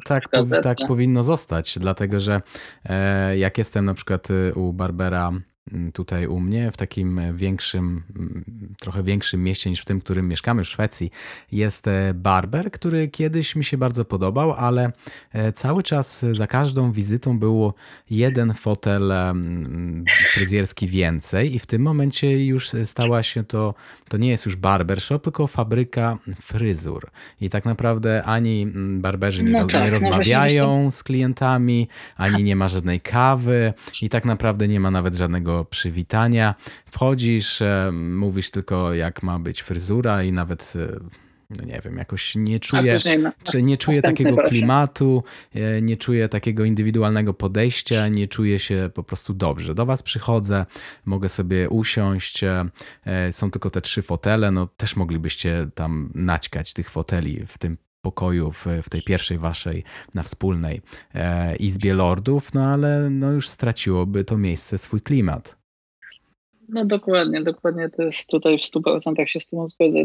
tak, tak powinno zostać, dlatego że e, jak jestem na przykład e, u Barbera tutaj u mnie, w takim większym, mm, trochę większym mieście niż w tym, w którym mieszkamy, w Szwecji, jest e, barber, który kiedyś mi się bardzo podobał, ale e, cały czas za każdą wizytą było jeden fotel fryzjerski więcej i w tym momencie już stała się to, to nie jest już barbershop, tylko fabryka fryzur. I tak naprawdę ani mm, barberzy nie, no tak, nie no rozmawiają z klientami, ani nie ma żadnej kawy i tak naprawdę nie ma nawet żadnego przywitania. Wchodzisz, e, mówisz tylko jak ma być fryzura i nawet e, no nie wiem, jakoś nie czuję, czy nie czuję takiego klimatu, e, nie czuję takiego indywidualnego podejścia, nie czuję się po prostu dobrze. Do was przychodzę, mogę sobie usiąść, są tylko te trzy fotele, no też moglibyście tam naćkać tych foteli w tym pokoju w, w tej pierwszej waszej na wspólnej e, Izbie Lordów, no ale no już straciłoby to miejsce swój klimat. No dokładnie, dokładnie to jest tutaj w 100% się z tym zgodzę.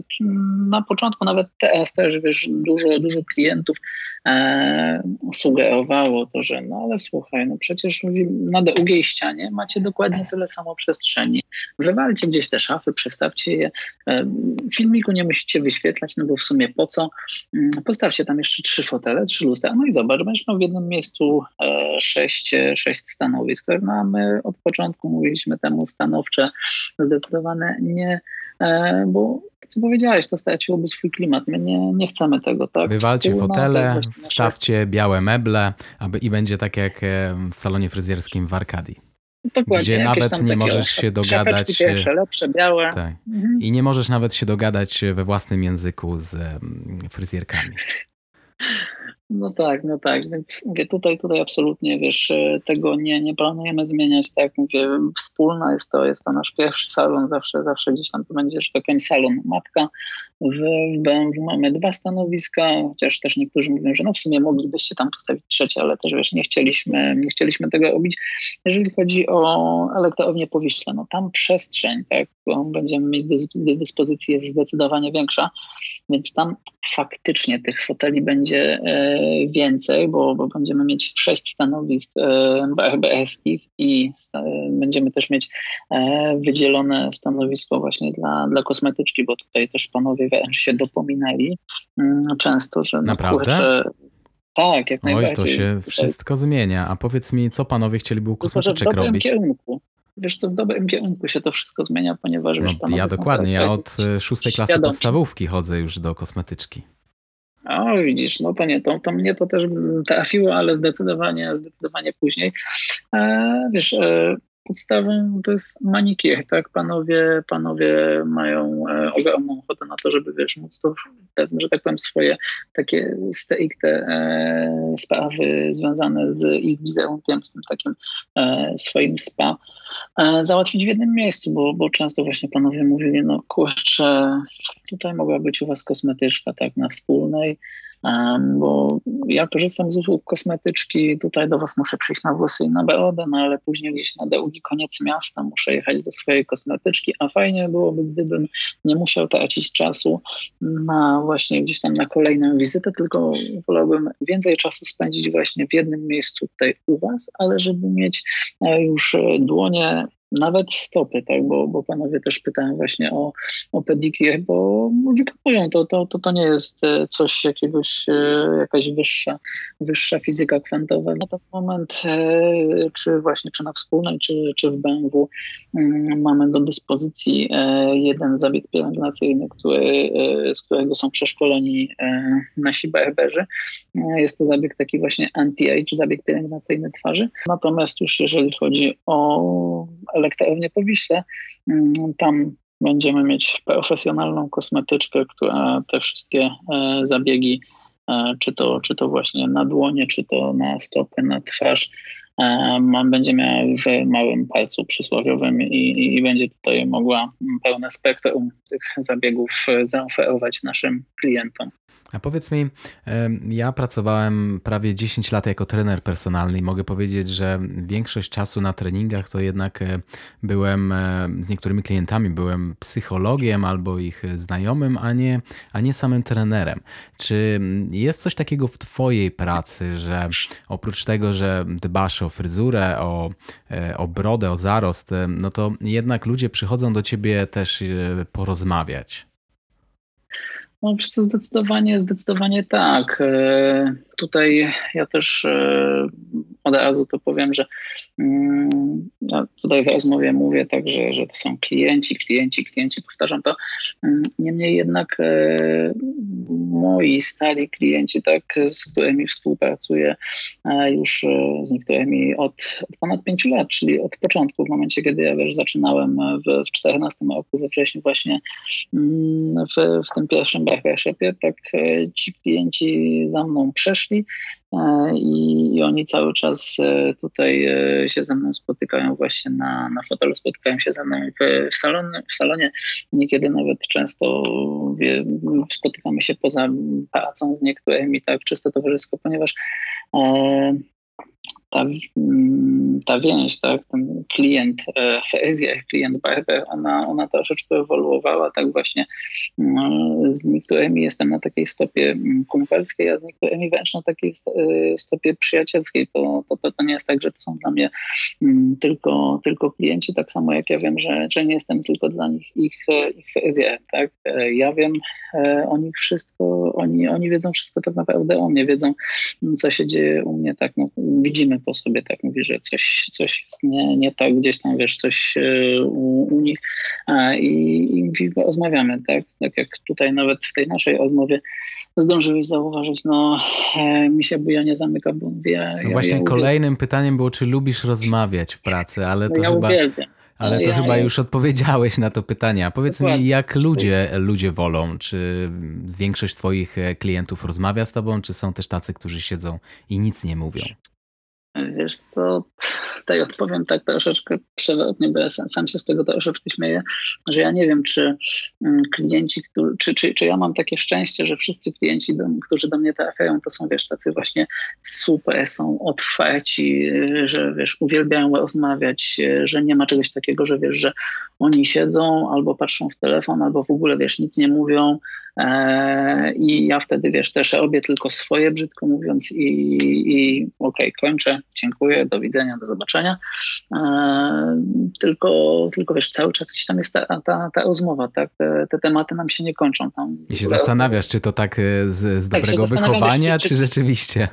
Na początku nawet teraz też, wiesz, dużo, dużo klientów e, sugerowało to, że no ale słuchaj, no przecież na drugiej ścianie macie dokładnie tyle samo przestrzeni. Wywalcie gdzieś te szafy, przestawcie je. E, filmiku nie musicie wyświetlać, no bo w sumie po co? Mm, postawcie tam jeszcze trzy fotele, trzy lustra, no i zobacz, będziesz miał w jednym miejscu e, sześć, sześć stanowisk, które mamy od początku, mówiliśmy temu stanowcze, zdecydowane nie, bo co powiedziałeś, to straciłoby swój klimat. My nie, nie chcemy tego, tak? Wywalcie fotele, wstawcie białe meble aby, i będzie tak jak e, w salonie fryzjerskim w Arkadii. Dokładnie, gdzie nawet nie możesz się dogadać. Pierwsze, lepsze, białe. Tak. Mhm. I nie możesz nawet się dogadać we własnym języku z fryzjerkami. No tak, no tak, więc tutaj, tutaj absolutnie, wiesz, e, tego nie, nie planujemy zmieniać, tak mówię, wspólna jest to, jest to nasz pierwszy salon, zawsze, zawsze gdzieś tam to będzie, że tak salon matka, w, BMW mamy dwa stanowiska, chociaż też niektórzy mówią, że no w sumie moglibyście tam postawić trzecie, ale też wiesz, nie chcieliśmy, nie chcieliśmy tego robić. Jeżeli chodzi o elektrownię Powiśle, no tam przestrzeń, tak, będziemy mieć do, do dyspozycji jest zdecydowanie większa, więc tam faktycznie tych foteli będzie e, więcej, bo, bo będziemy mieć sześć stanowisk e, BRBS-kich i będziemy też mieć e, wydzielone stanowisko właśnie dla, dla kosmetyczki, bo tutaj też panowie wręcz się dopominali mm, często, że... Naprawdę? Kurczę, tak, jak Oj, najbardziej. to się wszystko zmienia. A powiedz mi, co panowie chcieliby u kosmetyczek robić? Kierunku. Wiesz co, w dobrym kierunku się to wszystko zmienia, ponieważ... No, wiesz, ja dokładnie, ja od e, szóstej klasy świadomi. podstawówki chodzę już do kosmetyczki. O, widzisz, no to nie, to, to mnie to też trafiło, ale zdecydowanie, zdecydowanie później. E, wiesz, e, podstawą to jest manikier, tak? Panowie, panowie mają e, ogromną ochotę na to, żeby wiesz, móc to, że tak powiem, swoje takie stricte e, sprawy związane z ich wizerunkiem, z tym takim e, swoim spa e, załatwić w jednym miejscu, bo, bo często właśnie panowie mówili, no kurczę, tutaj mogła być u was kosmetyczka, tak, na wspólnej, bo ja korzystam z usług kosmetyczki, tutaj do Was muszę przyjść na włosy i na brodę, no ale później gdzieś na drugi koniec miasta muszę jechać do swojej kosmetyczki, a fajnie byłoby, gdybym nie musiał tracić czasu na właśnie gdzieś tam na kolejną wizytę, tylko wolałbym więcej czasu spędzić właśnie w jednym miejscu tutaj u Was, ale żeby mieć e, już dłonie nawet stopy, tak, bo, bo panowie też pytają właśnie o, o pedicure, bo wykonują to, to, to, to nie jest e, coś jakiegoś, e, jakaś wyższa, wyższa fizyka kwantowa. Na ten moment, e, czy właśnie, czy na wspólnej, czy, czy w BMW mm, mamy do dyspozycji jeden zabieg pielęgnacyjny, który, z którego są przeszkoleni nasi barberzy. Jest to zabieg taki właśnie anti-age, zabieg pielęgnacyjny twarzy. Natomiast już jeżeli chodzi o elektrownię po Wiśle. Mm, tam będziemy mieć profesjonalną kosmetyczkę, która te wszystkie e, zabiegi, e, czy to, czy to właśnie na dłonie, czy to na stopy, na twarz, e, będzie miała w małym palcu przysłowiowym i, i będzie tutaj mogła pełne spektrum tych zabiegów zaoferować naszym klientom. A powiedz mi, ja pracowałem prawie 10 lat jako trener personalny i mogę powiedzieć, że większość czasu na treningach to jednak e, byłem e, z niektórymi klientami, byłem psychologiem albo ich znajomym, a nie, a nie samym trenerem. Czy jest coś takiego w Twojej pracy, że oprócz tego, że dbasz o fryzurę, o, e, o brodę, o zarost, no to jednak ludzie przychodzą do Ciebie też porozmawiać? No co, zdecydowanie, zdecydowanie tak. E, tutaj ja też e, od razu to powiem, że mm, no tutaj w rozmowie mówię tak, że, to są klienci, klienci, klienci, powtarzam to. Mm, niemniej jednak e, moi stali klienci, tak, z którymi współpracuję już z niektórymi od, od ponad pięciu lat, czyli od początku, w momencie, kiedy ja wiesz, zaczynałem w, w 14 roku, we wrześniu właśnie mm, w, w tym pierwszym Barbershopie, tak e, ci klienci za mną przeszli e, i, oni cały czas e, tutaj się ze mną spotykają właśnie na, na fotelu, spotykają się ze mną w, w, salonie, w salonie. Niekiedy nawet często wie, spotykamy się poza pracą z niektórymi, tak czysto towarzysko, ponieważ e, ta, mm, ta więź, tak, ten klient e, Fezja, klient Barber, ona, ona troszeczkę ewoluowała, tak właśnie mm, z niektórymi jestem na takiej stopie mm, kumpelskiej, a z niektórymi wręcz na takiej e, stopie przyjacielskiej. To, to, to, to nie jest tak, że to są dla mnie tylko, tylko klienci, tak samo jak ja wiem, że, że nie jestem tylko dla nich ich, e, ich Fezja, tak. Ja wiem o nich wszystko, oni, oni wiedzą wszystko tak naprawdę o mnie, wiedzą co się dzieje u mnie, tak, no, widzimy po sobie tak mówi, że coś, coś jest nie, nie tak, gdzieś tam wiesz, coś e, u, u nich i, i rozmawiamy, tak? Tak jak tutaj nawet w tej naszej rozmowie zdążyłeś zauważyć, no e, mi się buja nie zamyka, bo mówię... No właśnie ja kolejnym pytaniem było, czy lubisz rozmawiać w pracy, ale no to ja chyba... Uwielbiam. Ale to ja, chyba ja... już odpowiedziałeś na to pytanie. A powiedz Dokładnie. mi, jak ludzie, ludzie wolą? Czy większość Twoich klientów rozmawia z Tobą, czy są też tacy, którzy siedzą i nic nie mówią? Wiesz co, tutaj odpowiem tak troszeczkę przewrotnie, bo ja sam się z tego troszeczkę śmieję, że ja nie wiem, czy mm, klienci, czy, czy, czy ja mam takie szczęście, że wszyscy klienci, do, którzy do mnie trafiają, to są, wiesz, tacy właśnie super, są otwarci, że, wiesz, uwielbiają rozmawiać, że nie ma czegoś takiego, że, wiesz, że oni siedzą albo patrzą w telefon, albo w ogóle, wiesz, nic nie mówią, I ja wtedy, wiesz, też robię tylko swoje, brzydko mówiąc, i, i okej, okay, kończę, dziękuję, do widzenia, do zobaczenia. E, tylko, tylko wiesz, cały czas gdzieś tam jest ta, ta, ta rozmowa, tak? Te, te, tematy nam się nie kończą. Tam I się zastanawiasz, czy to tak e, z, z tak, dobrego wychowania, wiesz, czy, czy, czy rzeczywiście?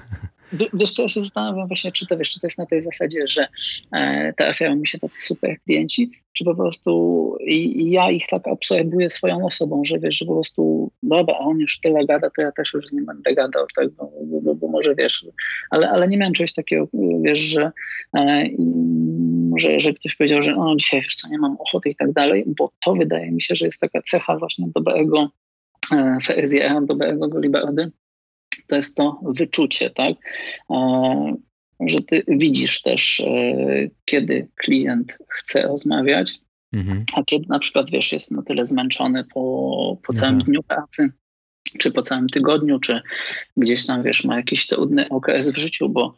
Wiesz co, ja się zastanawiam właśnie, czy to, wiesz, czy to jest na tej zasadzie, że e, trafiają mi się tacy super klienci, czy po prostu ja ich tak absorbuję swoją osobą, że wiesz, że po prostu dobra, on już tyle gada, to ja też już z nim będę gadał, tak, bo, bo, bo może wiesz, ale, ale nie miałem czegoś takiego, wiesz, że e, że, że ktoś powiedział, że no dzisiaj wiesz co, nie mam ochoty i tak dalej, bo to wydaje mi się, że jest taka cecha właśnie dobrego e, FSE, dobrego Golibeody, to jest to wyczucie, tak? E, że ty widzisz też, e, kiedy klient chce rozmawiać, mhm. a kiedy na przykład, wiesz, jest na tyle zmęczony po, po całym mhm. dniu pracy, czy po całym tygodniu, czy gdzieś tam, wiesz, ma jakiś trudny okres w życiu, bo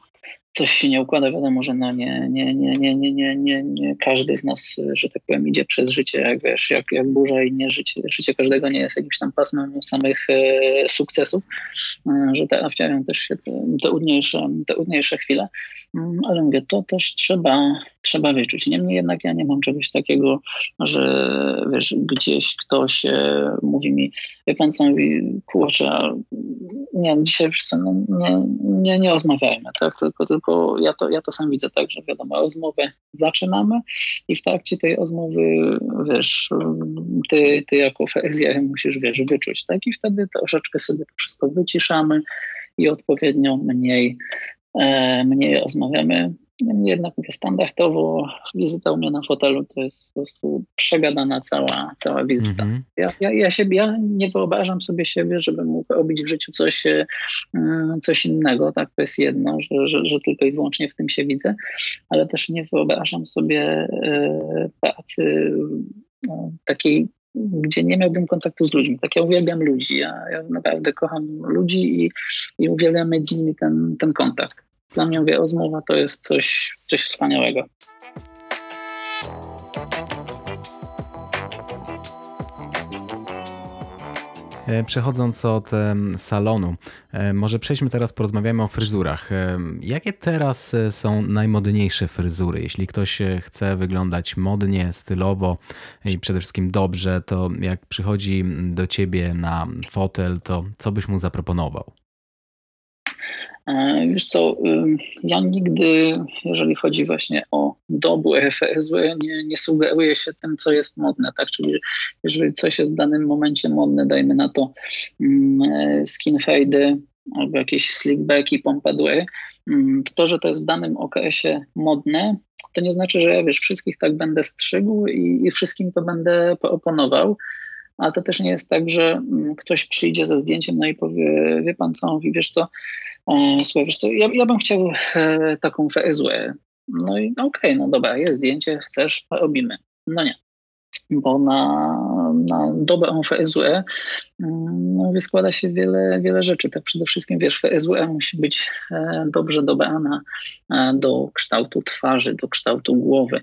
coś się nie układa, wiadomo, że no nie, nie, nie, nie, nie, nie, nie, nie każdy z nas, że tak powiem, idzie przez życie, jak wiesz, jak, jak burza i nie życie, życie każdego nie jest jakimś tam pasmem samych e, sukcesów, e, że trafiają też się te, te, udniejsze, te udniejsze chwile, mm, ale mówię, to też trzeba, trzeba wyczuć. Niemniej jednak ja nie mam czegoś takiego, że wiesz, gdzieś ktoś e, mówi mi, wie pan co, mówi, kurczę, nie, dzisiaj wiesz no, nie, nie, nie rozmawiajmy, tak, tylko, tylko ja to, ja to sam widzę tak, że wiadomo, rozmowę zaczynamy i w trakcie tej rozmowy, wiesz, ty, ty jako FSJ musisz, wiesz, wyczuć, tak, i wtedy troszeczkę sobie to wszystko wyciszamy i odpowiednio mniej, e, mniej rozmawiamy, Niemniej jednak mówię, standardowo wizyta u mnie na fotelu to jest po prostu przegadana cała, cała wizyta. Mm -hmm. ja, ja, ja, siebie, ja nie wyobrażam sobie siebie, żebym mógł robić w życiu coś, e, coś innego. Tak, to jest jedno, że, że, że tylko i wyłącznie w tym się widzę, ale też nie wyobrażam sobie e, pracy no, takiej gdzie nie miałbym kontaktu z ludźmi. Tak ja uwielbiam ludzi, ja, ja naprawdę kocham ludzi i, i uwielbiam mieć z nimi ten, ten kontakt. Dla mnie mówię, rozmowa to jest coś, coś wspaniałego. E, przechodząc od salonu, e, może przejdźmy teraz, porozmawiamy o fryzurach. E, jakie teraz są najmodniejsze fryzury? Jeśli ktoś chce wyglądać modnie, stylowo i przede wszystkim dobrze, to jak przychodzi do ciebie na fotel, to co byś mu zaproponował? E, wiesz co, ja nigdy, jeżeli chodzi właśnie o dobłe FSW, nie, nie sugeruję się tym, co jest modne, tak? Czyli jeżeli coś jest w danym momencie modne, dajmy na to e, skin fade albo jakieś slickbacki, pompadour, to, że to jest w danym okresie modne, to nie znaczy, że ja wiesz, wszystkich tak będę strzygł i, i wszystkim to będę oponował. Ale to też nie jest tak, że ktoś przyjdzie ze zdjęciem no i powie, wie pan co, mówi, wiesz co, słuchaj, wiesz co, ja, ja bym chciał e, taką FSUE. No i okej, okay, no dobra, jest zdjęcie, chcesz, robimy. No nie, bo na, na dobę FSUE no, składa się wiele, wiele rzeczy. Tak przede wszystkim, wiesz, FSUE musi być e, dobrze dobrana do kształtu twarzy, do kształtu głowy.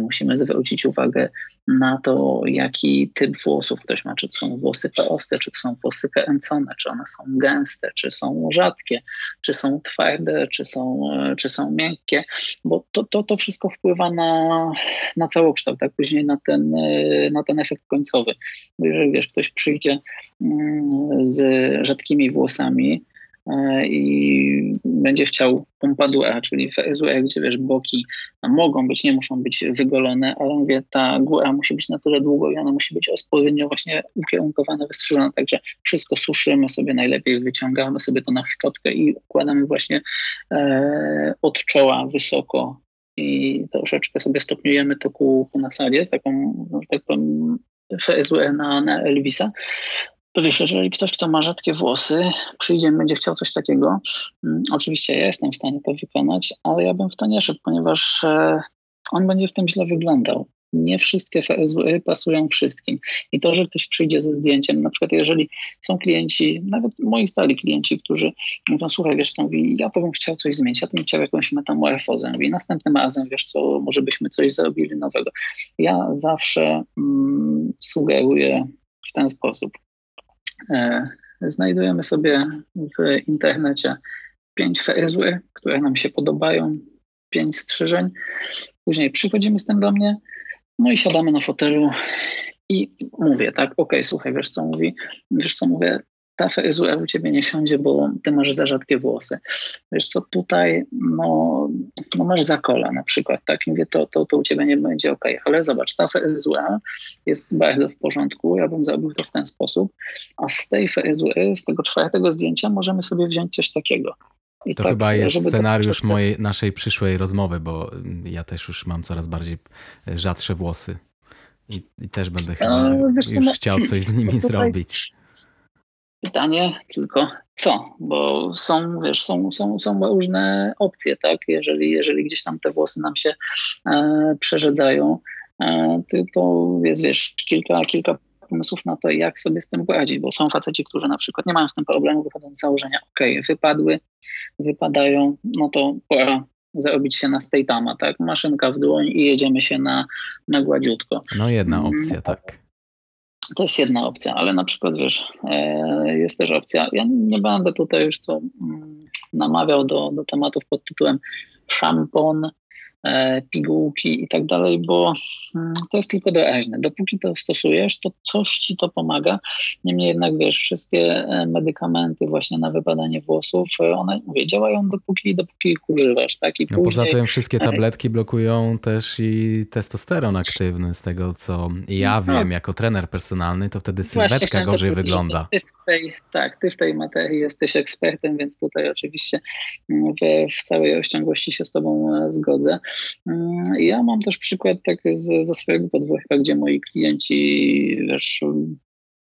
Musimy zwrócić uwagę na to, jaki typ włosów ktoś ma, czy to są włosy proste, czy to są włosy kręcone, czy one są gęste, czy są rzadkie, czy są twarde, czy są, czy są miękkie, bo to, to, to wszystko wpływa na, na całokształt, tak? Później na ten, na ten efekt końcowy. Bo jeżeli wiesz, ktoś przyjdzie mm, z rzadkimi włosami, i będzie chciał pompadura, czyli fryzurę, gdzie wiesz, boki mogą być, nie muszą być wygolone, ale mówię, ta góra musi być na tyle długo i ona musi być odpowiednio właśnie ukierunkowana, wystrzyżona, także wszystko suszymy sobie najlepiej, wyciągamy sobie to na szczotkę i układamy właśnie e, od czoła wysoko i troszeczkę sobie stopniujemy to ku, ku nasadzie, taką, tak powiem, fryzurę na, na Elvisa, wiesz, jeżeli ktoś, kto ma rzadkie włosy, przyjdzie będzie chciał coś takiego, um, oczywiście ja jestem w stanie to wykonać, ale ja bym w to nie szedł, ponieważ e, on będzie w tym źle wyglądał. Nie wszystkie FSW pasują wszystkim. I to, że ktoś przyjdzie ze zdjęciem, na przykład jeżeli są klienci, nawet moi stali klienci, którzy mówią, słuchaj, wiesz co, mówi, ja to bym chciał coś zmienić, ja bym chciał jakąś metamorfozę, i następnym razem, wiesz co, może byśmy coś zrobili nowego. Ja zawsze mm, sugeruję w ten sposób. E, znajdujemy sobie w internecie pięć fryzur, które nam się podobają, pięć strzyżeń. Później przychodzimy z tym do mnie, no i siadamy na fotelu i mówię, tak, ok, słuchaj, wiesz co mówi, wiesz co mówię, ta fryzura u ciebie nie siądzie, bo ty masz za rzadkie włosy. Wiesz co, tutaj no, no masz zakola na przykład, tak? I mówię, to, to, to u ciebie nie będzie ok, ale zobacz, ta fryzura jest bardzo w porządku, ja bym zrobił to w ten sposób, a z tej fryzury, z tego czwartego zdjęcia możemy sobie wziąć coś takiego. I to tak, chyba jest scenariusz mojej, naszej przyszłej rozmowy, bo ja też już mam coraz bardziej rzadsze włosy. I, i też będę chyba wiesz co, już no, chciał coś z [clears throat] nimi tutaj- zrobić. Pytanie tylko co, bo są, wiesz, są, są, są różne opcje, tak? Jeżeli, jeżeli gdzieś tam te włosy nam się e, przerzedzają, e, to, jest, wiesz, kilka, kilka pomysłów na to, jak sobie z tym poradzić, bo są faceci, którzy na przykład nie mają z tym problemu, wychodzą z założenia, ok, wypadły, wypadają, no to pora zarobić się na stejtama, tak? Maszynka w dłoń i jedziemy się na, na gładziutko. No jedna Mm, opcja, tak. To jest jedna opcja, ale na przykład wiesz, e, jest też opcja. Ja nie będę tutaj już co mm, namawiał do, do tematów pod tytułem szampon, pigułki i tak dalej, bo mm, to jest tylko doraźne. Dopóki to stosujesz, to coś ci to pomaga. Niemniej jednak wiesz, wszystkie e, medykamenty właśnie na wypadanie włosów, e, one mówię, działają dopóki, dopóki ich używasz, tak? I No poza później tym wszystkie [laughs] tabletki blokują też i testosteron aktywny z tego, co ja No. wiem jako trener personalny, to wtedy sylwetka gorzej powiedzieć, wygląda. Ty w tej, tak, ty w tej materii jesteś ekspertem, więc tutaj oczywiście mm, w, w całej rozciągłości się z tobą e, zgodzę. Mm, Ja mam też przykład tak z, ze swojego podwórka, gdzie moi klienci wiesz,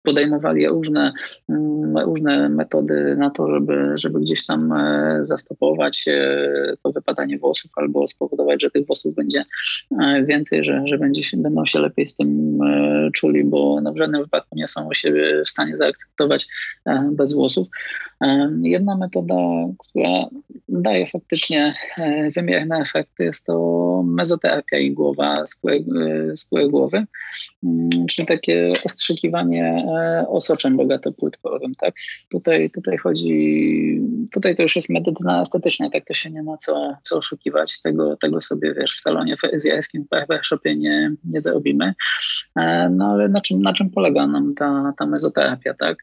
podejmowali różne, mm, różne metody na to, żeby, żeby gdzieś tam e, zastopować e, to wypadanie włosów albo spowodować, że tych włosów będzie e, więcej, że, że będzie się, będą się lepiej z tym czuli, bo no w żadnym wypadku nie są siebie w stanie zaakceptować bez włosów. Jedna metoda, która daje faktycznie wymierne efekty, jest to mezoterapia igłowa skóry, e, skóry głowy, Mm, czyli takie ostrzykiwanie osoczem bogatopłytkowym. Tak? Tutaj, tutaj chodzi, tutaj to już jest medycyna estetyczna, tak to się nie ma co, co oszukiwać. Tego, tego sobie wiesz, w salonie fryzjerskim, w barbershopie nie, nie zarobimy. E, No ale na czym, na czym polega nam ta, ta mezoterapia? Tak?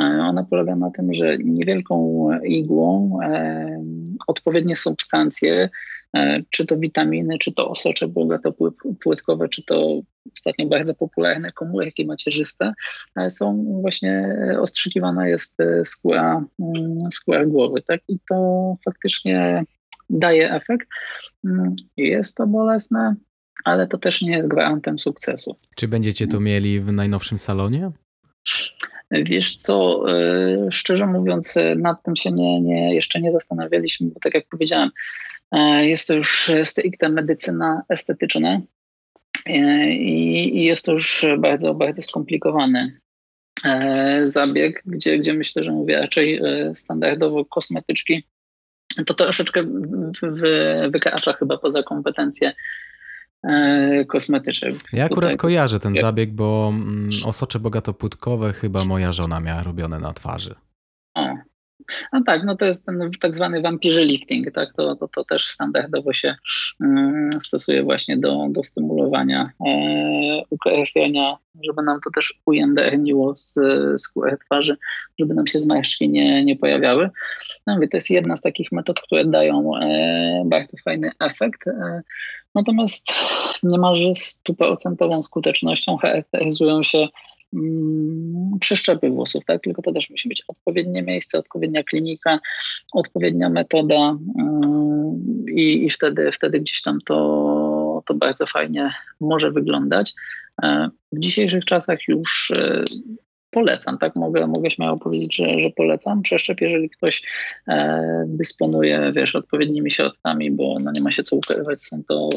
E, Ona polega na tym, że niewielką igłą e, odpowiednie substancje, czy to witaminy, czy to osocze bogatopłytkowe, czy to ostatnio bardzo popularne komórki macierzyste, e, są właśnie ostrzykiwana jest e, skóra, mm, skóra głowy. Tak? I to faktycznie daje efekt. Mm, Jest to bolesne, ale to też nie jest gwarantem sukcesu. Czy będziecie to mieli w najnowszym salonie? Wiesz co, e, szczerze mówiąc, e, nad tym się nie, nie, jeszcze nie zastanawialiśmy, bo tak jak powiedziałem, e, jest to już stricte medycyna estetyczna e, i, jest to już bardzo, bardzo skomplikowany e, zabieg, gdzie, gdzie myślę, że mówię raczej e, standardowo kosmetyczki. To troszeczkę wy, wykracza chyba poza kompetencje e, kosmetyczne. Ja akurat Tutaj- kojarzę ten zabieg, bo mm, osocze bogatopłytkowe chyba moja żona miała robione na twarzy. No tak, no to jest ten tak zwany vampirze lifting, tak? To, to, to też standardowo się mm, stosuje właśnie do, do stymulowania e, ukrewnienia, żeby nam to też ujęderniło z skóry twarzy, żeby nam się zmarszczki nie, nie pojawiały. No mówię, to jest jedna z takich metod, które dają e, bardzo fajny efekt. E, natomiast niemalże stuprocentową skutecznością charakteryzują się mm, przeszczepy włosów, tak? Tylko to też musi być odpowiednie miejsce, odpowiednia klinika, odpowiednia metoda mm, i, i wtedy, wtedy gdzieś tam to, to bardzo fajnie może wyglądać. E, W dzisiejszych czasach już e, polecam, tak? Mogę, mogę śmiało powiedzieć, że, że polecam. Przeszczep, jeżeli ktoś e, dysponuje, wiesz, odpowiednimi środkami, bo no nie ma się co ukrywać, są to,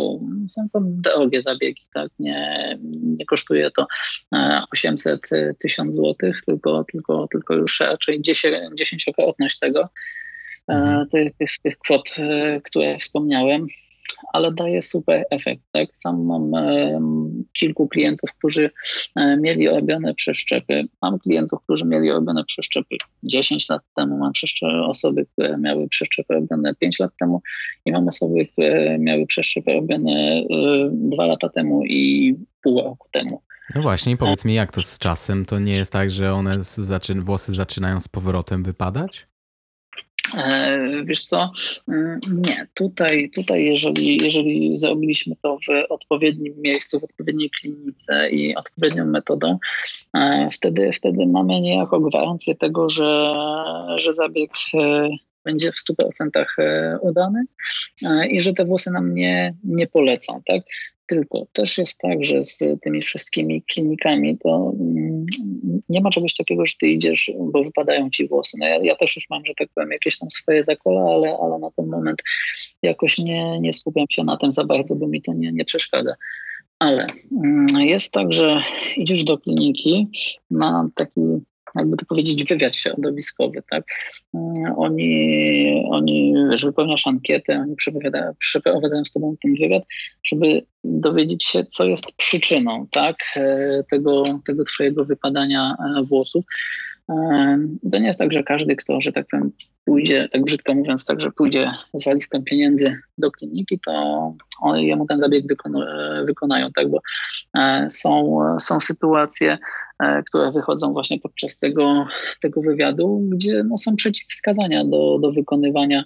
są to drogie zabiegi, tak? Nie, nie kosztuje to e, 800 1000 złotych, tylko, tylko, tylko już raczej 10, dziesięciokrotność tego, e, Mhm. tych, tych, tych kwot, e, które wspomniałem ale daje super efekt. Tak? Sam mam e, kilku klientów, którzy e, mieli robione przeszczepy. Mam klientów, którzy mieli robione przeszczepy 10 lat temu, mam osoby, które miały przeszczepy robione 5 lat temu i mam osoby, które miały przeszczepy robione e, 2 lata temu i pół roku temu. No właśnie, powiedz mi, jak to z czasem? To nie jest tak, że one zaczyn- włosy zaczynają z powrotem wypadać? E, Wiesz co, Mm, nie, tutaj, tutaj jeżeli, jeżeli zrobiliśmy to w odpowiednim miejscu, w odpowiedniej klinice i odpowiednią metodą, e, wtedy, wtedy mamy niejako gwarancję tego, że, że zabieg e, będzie w 100% e, udany i że te włosy nam nie, nie polecą. Tak? Tylko też jest tak, że z tymi wszystkimi klinikami to mm, nie ma czegoś takiego, że ty idziesz, bo wypadają ci włosy. No ja, ja też już mam, że tak powiem, jakieś tam swoje zakola, ale, ale na ten moment jakoś nie, nie skupiam się na tym za bardzo, bo mi to nie, nie przeszkadza. Ale mm, jest tak, że idziesz do kliniki na taki jakby to powiedzieć, wywiad środowiskowy, tak? Mm, oni, oni wiesz, wypełniasz ankietę, oni przeprowadzają z tobą ten wywiad, żeby dowiedzieć się, co jest przyczyną, tak? E, tego, tego twojego wypadania e, włosów. E, to nie jest tak, że każdy, kto, że tak powiem, pójdzie, tak brzydko mówiąc, tak, że pójdzie z walizką pieniędzy do kliniki, to oni jemu ten zabieg wykonają, tak, bo są, są sytuacje, które wychodzą właśnie podczas tego, tego wywiadu, gdzie no, są przeciwwskazania do, do wykonywania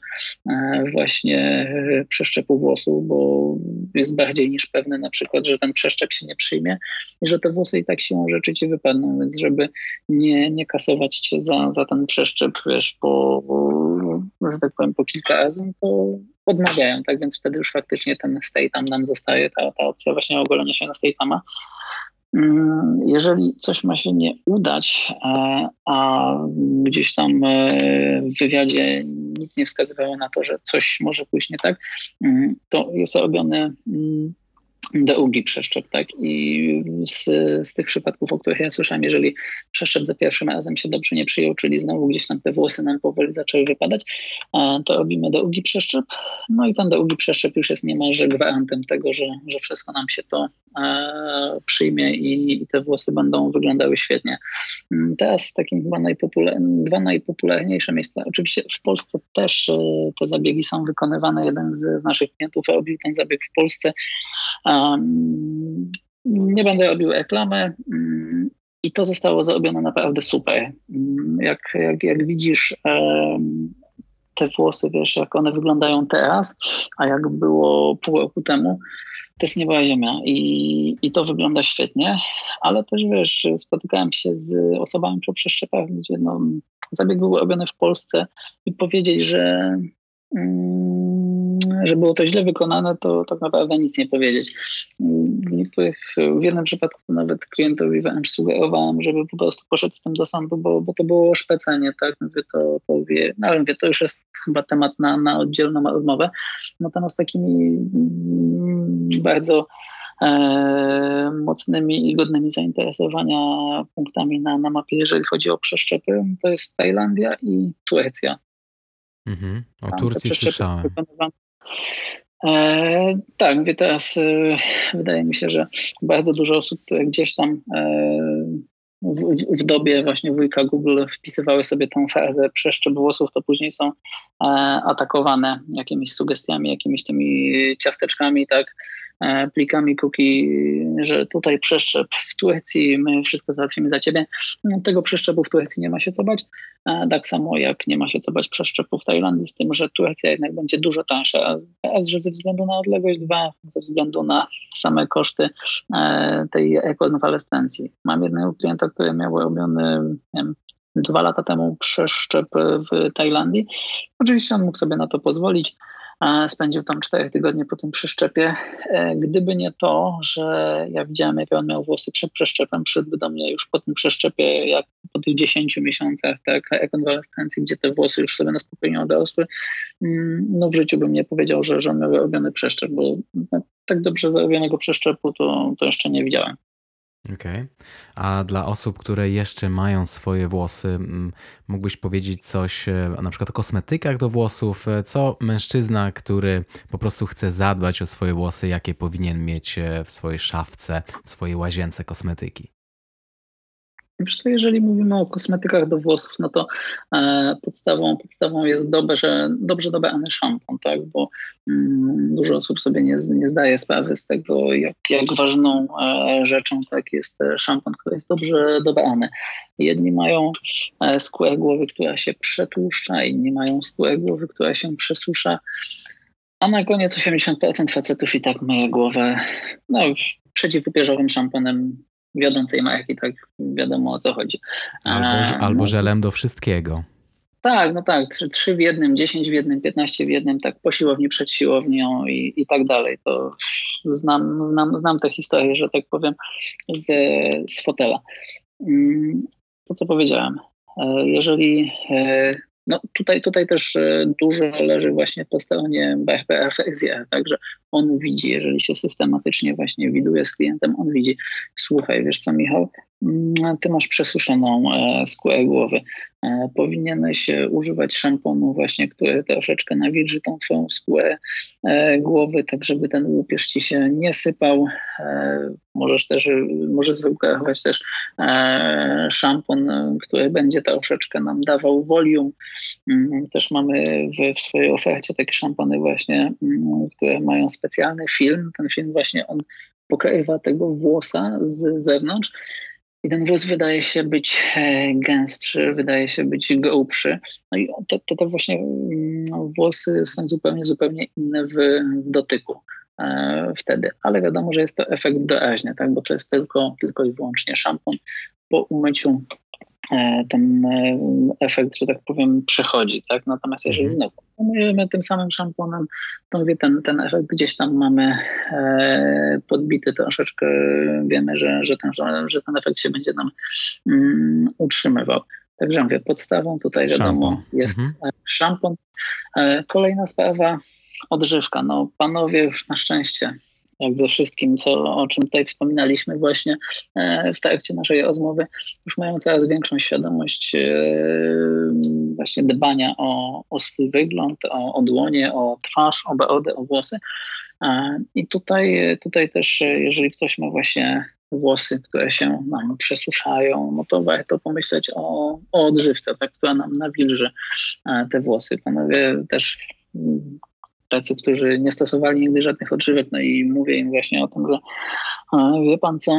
e, właśnie przeszczepu włosów, bo jest bardziej niż pewne na przykład, że ten przeszczep się nie przyjmie i że te włosy i tak siłą rzeczy ci wypadną, więc żeby nie, nie kasować cię za, za ten przeszczep, wiesz, po, że tak powiem, po kilka razy, to odmawiają, tak więc wtedy już faktycznie ten stay tam nam zostaje, ta, ta opcja właśnie ogolenia się na stay tama. Mm, jeżeli coś ma się nie udać, e, a gdzieś tam e, w wywiadzie nic nie wskazywało na to, że coś może pójść nie tak, mm, to jest robione mm, długi przeszczep, tak? I z, z tych przypadków, o których ja słyszałem, jeżeli przeszczep za pierwszym razem się dobrze nie przyjął, czyli znowu gdzieś tam te włosy nam powoli zaczęły wypadać, to robimy długi przeszczep. No i ten długi przeszczep już jest niemalże gwarantem tego, że, że wszystko nam się to e, przyjmie i, i, te włosy będą wyglądały świetnie. Mm, teraz takim chyba najpopular dwa najpopularniejsze miejsca. Oczywiście w Polsce też e, te zabiegi są wykonywane. Jeden z, z naszych klientów robił ten zabieg w Polsce. Nie będę robił reklamy mm, i to zostało zrobione naprawdę super. Mm, jak, jak, jak widzisz te włosy, wiesz, jak one wyglądają teraz, a jak było pół roku temu, to jest nieba ziemia. I, i to wygląda świetnie, ale też wiesz, spotykałem się z osobami po przeszczepach, gdzie no, zabieg był robiony w Polsce i powiedzieć, że Mm, że było to źle wykonane, to tak naprawdę nic nie powiedzieć. W niektórych, w jednym przypadku to nawet klientowi wręcz sugerowałem, żeby po prostu poszedł z tym do sądu, bo, bo to było szpecenie, tak? Mówię, to, to wie, no ale mówię, to już jest chyba temat na, na oddzielną rozmowę. Natomiast takimi mm, bardzo e, mocnymi i godnymi zainteresowania punktami na, na mapie, jeżeli chodzi o przeszczepy, to jest Tajlandia i Turcja. Mhm. O Turcji słyszałem. E, tak, mówię teraz, e, wydaje mi się, że bardzo dużo osób gdzieś tam e, w, w, dobie właśnie wujka Google wpisywały sobie tą frazę przeszczep włosów, to później są e, atakowane jakimiś sugestiami, jakimiś tymi ciasteczkami, tak, plikami cookie, że tutaj przeszczep w Turcji, my wszystko załatwimy za ciebie. No, tego przeszczepu w Turcji nie ma się co bać. E, tak samo jak nie ma się co bać przeszczepu w Tajlandii, z tym, że Turcja jednak będzie dużo tańsza. Raz, że ze względu na odległość, dwa, ze względu na same koszty e, tej rekonwalescencji. Mam jednego klienta, który miał robiony wiem, dwa lata temu przeszczep w Tajlandii. Oczywiście on mógł sobie na to pozwolić. Spędził tam cztery tygodnie po tym przeszczepie. E, gdyby nie to, że ja widziałem, jak on miał włosy przed przeszczepem, przyszedłby do mnie już po tym przeszczepie, jak po tych 10 miesiącach tak, rekonwalescencji, gdzie te włosy już sobie na spokojnie odrosły, mm, no w życiu bym nie powiedział, że, że on miał robiony przeszczep, bo no, tak dobrze zrobionego przeszczepu to, to jeszcze nie widziałem. Okej. A dla osób, które jeszcze mają swoje włosy, mógłbyś powiedzieć coś e, na przykład o kosmetykach do włosów? E, co mężczyzna, który po prostu chce zadbać o swoje włosy, jakie powinien mieć e, w swojej szafce, w swojej łazience kosmetyki? Wiesz co, jeżeli mówimy o kosmetykach do włosów, no to e, podstawą, podstawą jest dobrze, dobrze dobrany szampon, tak? bo mm, dużo osób sobie nie, nie zdaje sprawy z tego, jak, jak ważną e, rzeczą tak jest e, szampon, który jest dobrze dobrany. Jedni mają e, skórę głowy, która się przetłuszcza, inni mają skórę głowy, która się przesusza. A na koniec 80% facetów i tak myje głowę no, przeciwupierzowym szamponem wiodącej marki, tak wiadomo o co chodzi. Albo, albo żelem do wszystkiego. Tak, no tak, trzy, trzy w jednym, 10 w jednym, 15 w jednym, tak po siłowni, przed siłownią i, i tak dalej. To znam, znam, znam tę historię, że tak powiem, z, z fotela. Mm, to, co powiedziałem. E, jeżeli e, no tutaj, tutaj też e, dużo leży właśnie po stronie BFPFXR, także on widzi, jeżeli się systematycznie właśnie widuje z klientem, on widzi, słuchaj, wiesz co Michał, ty masz przesuszoną skórę głowy, E, powinieneś używać szamponu właśnie, który troszeczkę nawilży tą twoją skórę e, głowy, tak żeby ten łupież ci się nie sypał. E, możesz też, możesz zauważyć też szampon, który będzie troszeczkę nam dawał volume. Mm, też mamy w, w swojej ofercie takie szampony właśnie, mm, które mają specjalny film. Ten film właśnie on pokrywa tego włosa z zewnątrz i ten włos wydaje się być e, gęstszy, wydaje się być grubszy. No i te, te, te właśnie mm, włosy są zupełnie, zupełnie inne w, w dotyku e, wtedy. Ale wiadomo, że jest to efekt doraźny, tak? bo to jest tylko, tylko i wyłącznie szampon po umyciu ten e, efekt, że tak powiem, przechodzi, tak? Natomiast jeżeli mhm. znowu umyjemy tym samym szamponem, to mówię, ten, ten efekt gdzieś tam mamy e, podbity troszeczkę, wiemy, że, że, ten, że ten efekt się będzie nam mm, utrzymywał. Także mówię, podstawą tutaj wiadomo szampon. jest mhm. szampon. E, kolejna sprawa, odżywka. No panowie już na szczęście jak ze wszystkim, co, o czym tutaj wspominaliśmy właśnie e, w trakcie naszej rozmowy, już mają coraz większą świadomość e, właśnie dbania o, o swój wygląd, o, o dłonie, o twarz, o brodę, o włosy. E, I tutaj, tutaj też, jeżeli ktoś ma właśnie włosy, które się nam przesuszają, no to warto pomyśleć o, o odżywce, tak, która nam nawilży te włosy. Panowie też tacy, którzy nie stosowali nigdy żadnych odżywek, no i mówię im właśnie o tym, że wie pan co,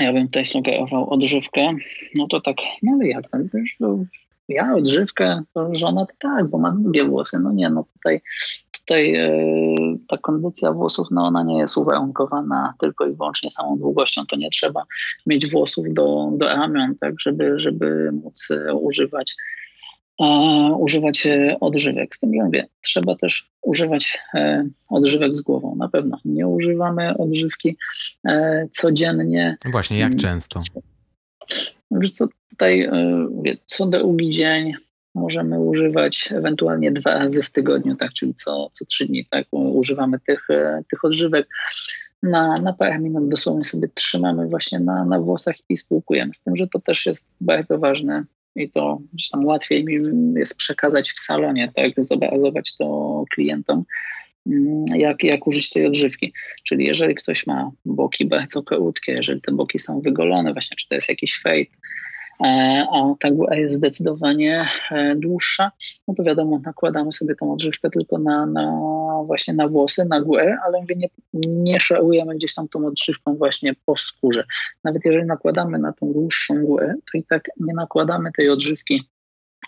ja bym tutaj sugerował odżywkę, no to tak, no ale jak tam, wiesz, no, ja odżywkę, żona tak, bo ma długie włosy, no nie, no tutaj, tutaj e, ta kondycja włosów, no ona nie jest uwarunkowana tylko i wyłącznie samą długością, to nie trzeba mieć włosów do, do ramion, tak, żeby, żeby móc e, używać e, używać e, odżywek. Z tym, że mówię, trzeba też używać e, odżywek z głową. Na pewno nie używamy odżywki e, codziennie. Właśnie, jak często? Wiesz co, tutaj mówię, co drugi dzień możemy używać ewentualnie dwa razy w tygodniu, tak, czyli co, co trzy dni, tak, używamy tych, tych odżywek. Na, na parę minut dosłownie sobie trzymamy właśnie na, na włosach i spłukujemy. Z tym, że to też jest bardzo ważne i to gdzieś tam łatwiej mi jest przekazać w salonie, tak, zobrazować to klientom, mm, jak, jak użyć tej odżywki. Czyli jeżeli ktoś ma boki bardzo krótkie, jeżeli te boki są wygolone, właśnie czy to jest jakiś E, a ta góra jest zdecydowanie e, dłuższa, no to wiadomo, nakładamy sobie tą odżywkę tylko na, na właśnie na włosy, na górę, ale mówię, nie, nie szarujemy gdzieś tam tą odżywką właśnie po skórze. Nawet jeżeli nakładamy na tą dłuższą górę, to i tak nie nakładamy tej odżywki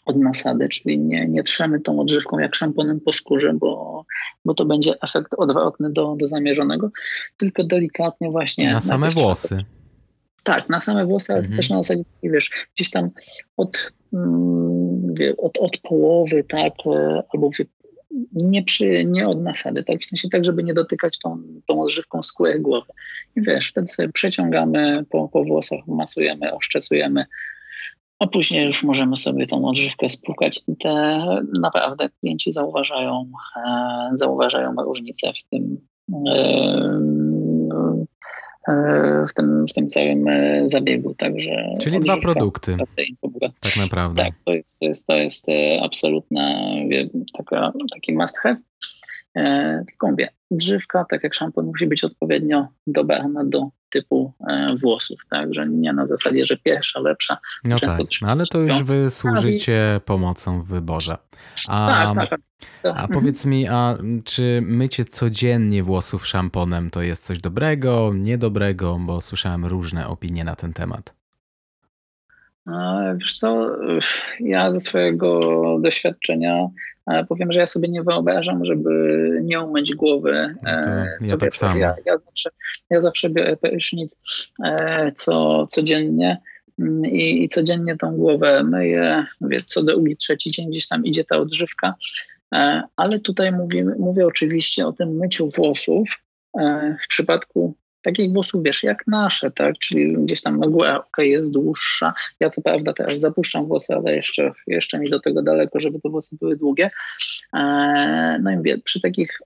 od nasady, czyli nie, nie trzemy tą odżywką jak szamponem po skórze, bo, bo to będzie efekt odwrotny do, do zamierzonego, tylko delikatnie właśnie... Na same włosy. Tak, na same włosy, ale mhm. też na zasadzie, wiesz, gdzieś tam od, mm, od, od połowy, tak, e, albo nie, przy, nie od nasady, tak, w sensie tak, żeby nie dotykać tą, tą odżywką skóry głowy. I wiesz, wtedy sobie przeciągamy po, po włosach, masujemy, oszczecujemy, a później już możemy sobie tą odżywkę spłukać i te naprawdę klienci zauważają, e, zauważają różnicę w tym, e, w tym, w tym całym e, zabiegu. Także Czyli dwa produkty. Tak naprawdę. Tak, to jest, to jest, to jest e, absolutna taka, taki must have. E, tylko mówię, drzewka, tak jak szampon, musi być odpowiednio dobrana do typu e, włosów, tak, że nie na zasadzie, że pierwsza lepsza. No Często tak, no ale to już wy służycie pomocą w wyborze. A, tak, tak, tak. a powiedz mi, a czy mycie codziennie włosów szamponem to jest coś dobrego, niedobrego, bo słyszałem różne opinie na ten temat. Wiesz co, ja ze swojego doświadczenia powiem, że ja sobie nie wyobrażam, żeby nie umyć głowy. No e, ja tak samo. Ja, ja, zawsze, ja zawsze biorę prysznic e, co, codziennie. mm, i, i codziennie tą głowę myję, mówię, co drugi, trzeci dzień gdzieś tam idzie ta odżywka, e, ale tutaj mówię, mówię oczywiście o tym myciu włosów w przypadku takich włosów, wiesz, jak nasze, tak, czyli gdzieś tam mgła, ok, jest dłuższa. Ja co prawda teraz zapuszczam włosy, ale jeszcze, jeszcze mi do tego daleko, żeby te włosy były długie. No i mówię, przy takich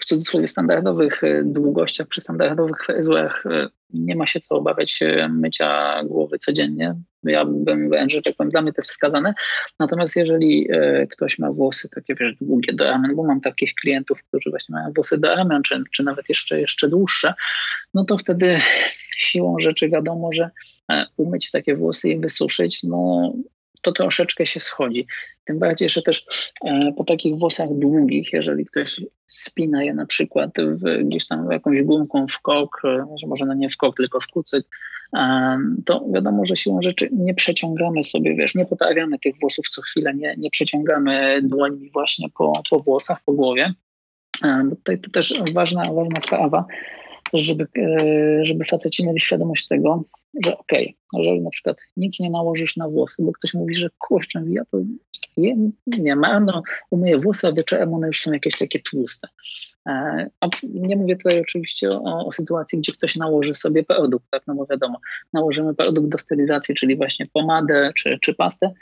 w cudzysłowie standardowych e, długościach, przy standardowych fryzurach e, nie ma się co obawiać mycia głowy codziennie. Ja bym wręcz, że tak powiem, dla mnie to jest wskazane. Natomiast jeżeli e, ktoś ma włosy takie, wiesz, długie do ramen, bo mam takich klientów, którzy właśnie mają włosy do ramen, czy, czy nawet jeszcze, jeszcze dłuższe, no to wtedy siłą rzeczy wiadomo, że umyć takie włosy i wysuszyć, no to troszeczkę się schodzi. Tym bardziej, że też e, po takich włosach długich, jeżeli ktoś spina je na przykład w, gdzieś tam jakąś gumką w kok, e, może no nie w kok, tylko w kucyk, e, to wiadomo, że siłą rzeczy nie przeciągamy sobie, wiesz, nie poprawiamy tych włosów co chwilę, nie, nie przeciągamy dłońmi właśnie po, po włosach, po głowie. Bo tutaj to też ważna, ważna sprawa, żeby, e, żeby faceci mieli świadomość tego, że okej, okay, jeżeli na przykład nic nie nałożysz na włosy, bo ktoś mówi, że kurczę, ja to je, nie mam, no, umyję włosy, a wieczorem one już są jakieś takie tłuste. E, a nie mówię tutaj oczywiście o, o, sytuacji, gdzie ktoś nałoży sobie produkt, tak, no bo wiadomo, nałożymy produkt do stylizacji, czyli właśnie pomadę czy, czy pastę,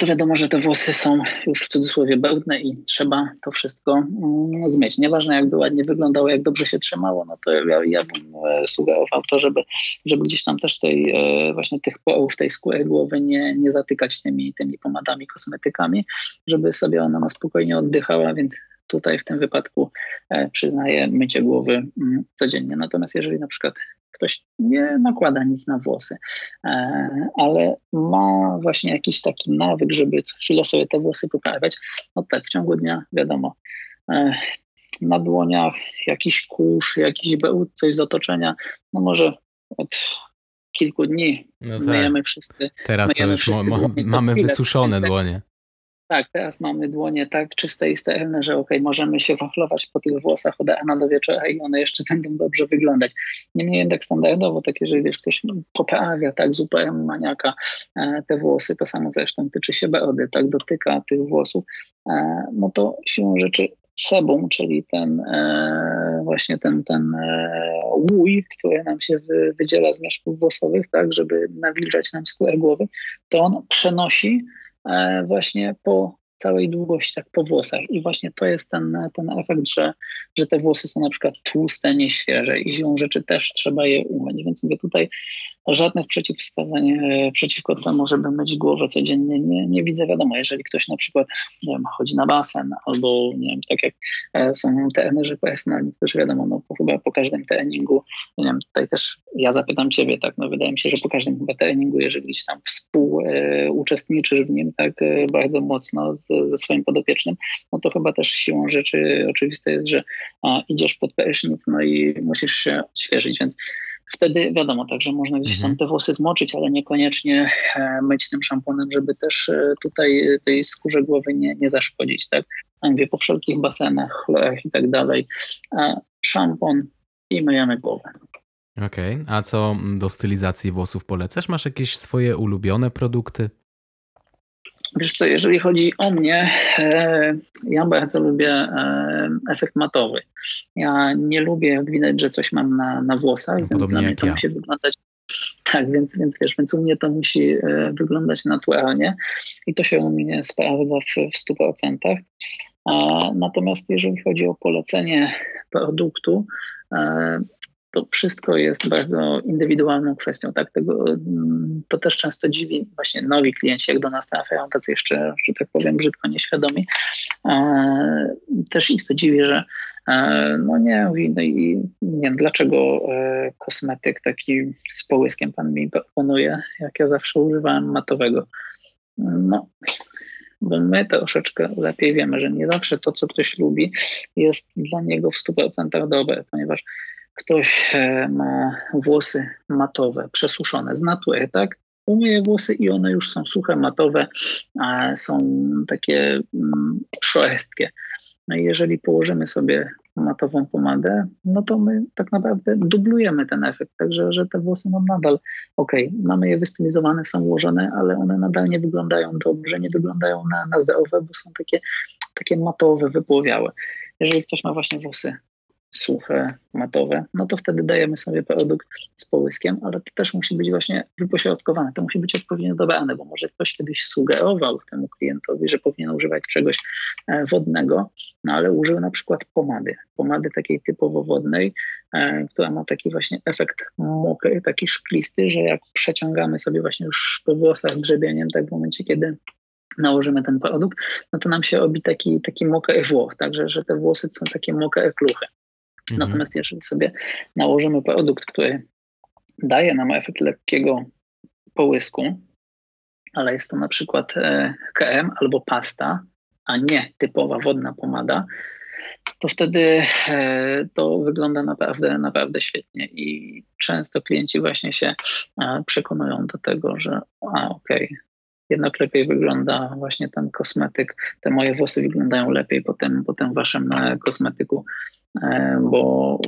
to wiadomo, że te włosy są już w cudzysłowie bełtne i trzeba to wszystko mm, zmyć. Nieważne jakby ładnie wyglądało, jak dobrze się trzymało, no to ja, ja bym e, sugerował to, żeby, żeby gdzieś tam też tej e, właśnie tych połów, tej skóry głowy nie, nie zatykać tymi, tymi pomadami, kosmetykami, żeby sobie ona na spokojnie oddychała, więc tutaj w tym wypadku e, przyznaję mycie głowy mm, codziennie. Natomiast jeżeli na przykład ktoś nie nakłada nic na włosy, e, ale ma właśnie jakiś taki nawyk, żeby co chwilę sobie te włosy poprawiać, no tak, w ciągu dnia wiadomo, e, na dłoniach jakiś kurz, jakiś bełt, coś z otoczenia, no może od kilku dni no tak. myjemy wszyscy. Teraz myjemy już wszyscy mamy wysuszone dłonie. Tak, teraz mamy dłonie tak czyste i sterylne, że ok, możemy się wachlować po tych włosach od rana do wieczora i one jeszcze będą dobrze wyglądać. Niemniej jednak standardowo, tak jeżeli wiesz, ktoś poprawia tak zupełnie maniaka e, te włosy, to samo zresztą tyczy się beody, tak dotyka tych włosów, e, no to siłą rzeczy sebum, czyli ten e, właśnie ten, ten łój, który nam się wy, wydziela z mieszków włosowych, tak, żeby nawilżać nam skórę głowy, to on przenosi właśnie po całej długości, tak po włosach. I właśnie to jest ten, ten efekt, że, że te włosy są na przykład tłuste, nieświeże i siłą rzeczy też trzeba je umyć. Więc mówię tutaj żadnych przeciwwskazań e, przeciwko temu, żeby myć głowę codziennie nie, nie widzę. Wiadomo, jeżeli ktoś na przykład nie wiem, chodzi na basen albo nie wiem, tak jak e, są trenerzy personalni, którzy wiadomo, no chyba po każdym treningu, nie wiem, tutaj też ja zapytam ciebie, tak, no wydaje mi się, że po każdym chyba treningu, jeżeli gdzieś tam współuczestniczysz w nim tak bardzo mocno z ze swoim podopiecznym, no to chyba też siłą rzeczy oczywiste jest, że a, idziesz pod prysznic, no i musisz się odświeżyć, więc wtedy wiadomo, także można gdzieś tam mhm. te włosy zmoczyć, ale niekoniecznie e, myć tym szamponem, żeby też e, tutaj tej skórze głowy nie, nie zaszkodzić, tak? Mówię, po wszelkich basenach, chlorach i tak dalej, szampon i myjemy głowę. Okej, okay. a co do stylizacji włosów polecasz? Masz jakieś swoje ulubione produkty? Wiesz co, jeżeli chodzi o mnie, e, ja bardzo lubię e, efekt matowy. Ja nie lubię, jak widać, że coś mam na, na włosach, no, więc dla mnie to ja. musi wyglądać tak, więc, więc wiesz, więc u mnie to musi e, wyglądać naturalnie i to się u mnie sprawdza w, w 100%. Natomiast jeżeli chodzi o polecenie produktu, to wszystko jest bardzo indywidualną kwestią. Tak? Tego, mm, to też często dziwi właśnie nowi klienci, jak do nas trafiają, tacy jeszcze, że tak powiem, brzydko nieświadomi. E, też ich to dziwi, że e, no nie, mówi, no i nie wiem, dlaczego e, kosmetyk taki z połyskiem pan mi proponuje, jak ja zawsze używałem matowego. No, bo my troszeczkę lepiej wiemy, że nie zawsze to, co ktoś lubi, jest dla niego w 100% dobre, ponieważ ktoś e, ma włosy matowe, przesuszone z natury, tak? Umyje włosy i one już są suche, matowe, są takie mm, szorstkie. No i jeżeli położymy sobie matową pomadę, no to my tak naprawdę dublujemy ten efekt, także że te włosy nam nadal, ok, mamy je wystylizowane, są ułożone, ale one nadal nie wyglądają dobrze, nie wyglądają na, na zdrowe, bo są takie, takie matowe, wypłowiałe. Jeżeli ktoś ma właśnie włosy suche, matowe, no to wtedy dajemy sobie produkt z połyskiem, ale to też musi być właśnie wypośrodkowane, to musi być odpowiednio dobrane, bo może ktoś kiedyś sugerował temu klientowi, że powinien używać czegoś e, wodnego, no ale użył na przykład pomady, pomady takiej typowo wodnej, e, która ma taki właśnie efekt mokry, taki szklisty, że jak przeciągamy sobie właśnie już po włosach grzebieniem, tak w momencie, kiedy nałożymy ten produkt, no to nam się robi taki, taki mokry włoch, także że te włosy są takie mokre kluchy. Mhm. Natomiast jeżeli sobie nałożymy produkt, który daje nam efekt lekkiego połysku, ale jest to na przykład e, krem albo pasta, a nie typowa wodna pomada, to wtedy e, to wygląda naprawdę, naprawdę świetnie. I często klienci właśnie się e, przekonują do tego, że a okej, okay, jednak lepiej wygląda właśnie ten kosmetyk, te moje włosy wyglądają lepiej po tym, po tym waszym kosmetyku bo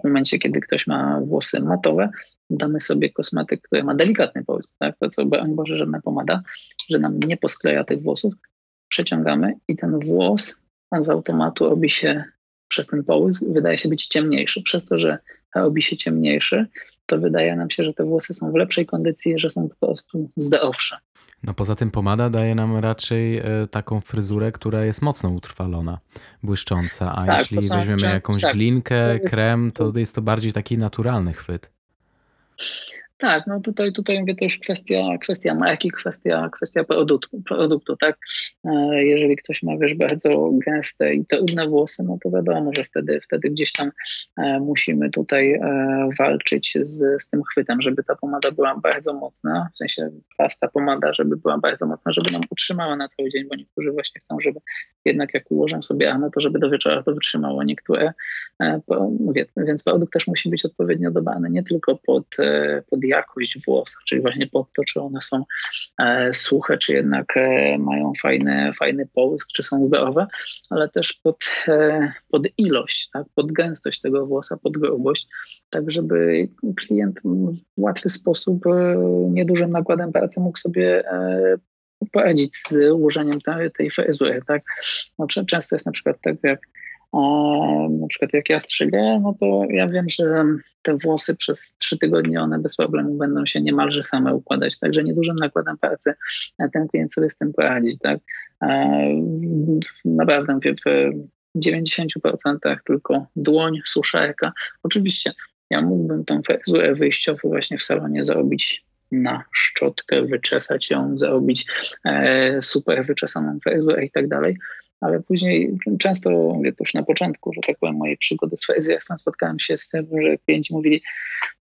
w momencie, kiedy ktoś ma włosy matowe, damy sobie kosmetyk, który ma delikatny połysk, tak? to co, broń Boże, żadna pomada, że nam nie poskleja tych włosów, przeciągamy i ten włos z automatu robi się przez ten połysk, wydaje się być ciemniejszy. Przez to, że robi się ciemniejszy, to wydaje nam się, że te włosy są w lepszej kondycji, że są po prostu zdrowsze. No poza tym pomada daje nam raczej e, taką fryzurę, która jest mocno utrwalona, błyszcząca, a tak, jeśli weźmiemy jakąś tak, glinkę, krem, to jest to bardziej taki naturalny chwyt. Tak, no tutaj, tutaj mówię, już kwestia, kwestia marki, kwestia, kwestia produktu, produktu, tak? E, jeżeli ktoś ma, wiesz, bardzo gęste i trudne włosy, no to wiadomo, że wtedy, wtedy gdzieś tam e, musimy tutaj e, walczyć z, z tym chwytem, żeby ta pomada była bardzo mocna, w sensie pasta pomada, żeby była bardzo mocna, żeby nam utrzymała na cały dzień, bo niektórzy właśnie chcą, żeby jednak jak ułożę sobie no to żeby do wieczora to wytrzymało. Niektóre, mówię, więc produkt też musi być odpowiednio dobrany, nie tylko pod, pod jakość włosów, czyli właśnie pod to, czy one są e, suche, czy jednak e, mają fajny, fajny połysk, czy są zdrowe, ale też pod, e, pod ilość, tak, pod gęstość tego włosa, pod grubość, tak żeby klient w łatwy sposób, niedużym nakładem pracy mógł sobie poradzić z ułożeniem tej, tej fryzury. Tak? No, często jest na przykład tak, jak na przykład jak ja strzygę, no to ja wiem, że te włosy przez trzy tygodnie one bez problemu będą się niemalże same układać, także niedużym nakładem pracy ten klient sobie z tym poradzi, tak. Naprawdę w 90% tylko dłoń, suszarka. Oczywiście ja mógłbym tą fryzurę wyjściową właśnie w salonie zrobić na szczotkę, wyczesać ją, zrobić e, super wyczesaną fryzurę i tak dalej, ale później często, mówię to już na początku, że tak powiem, mojej przygody z Fezjasem spotkałem się z tym, że klienci mówili,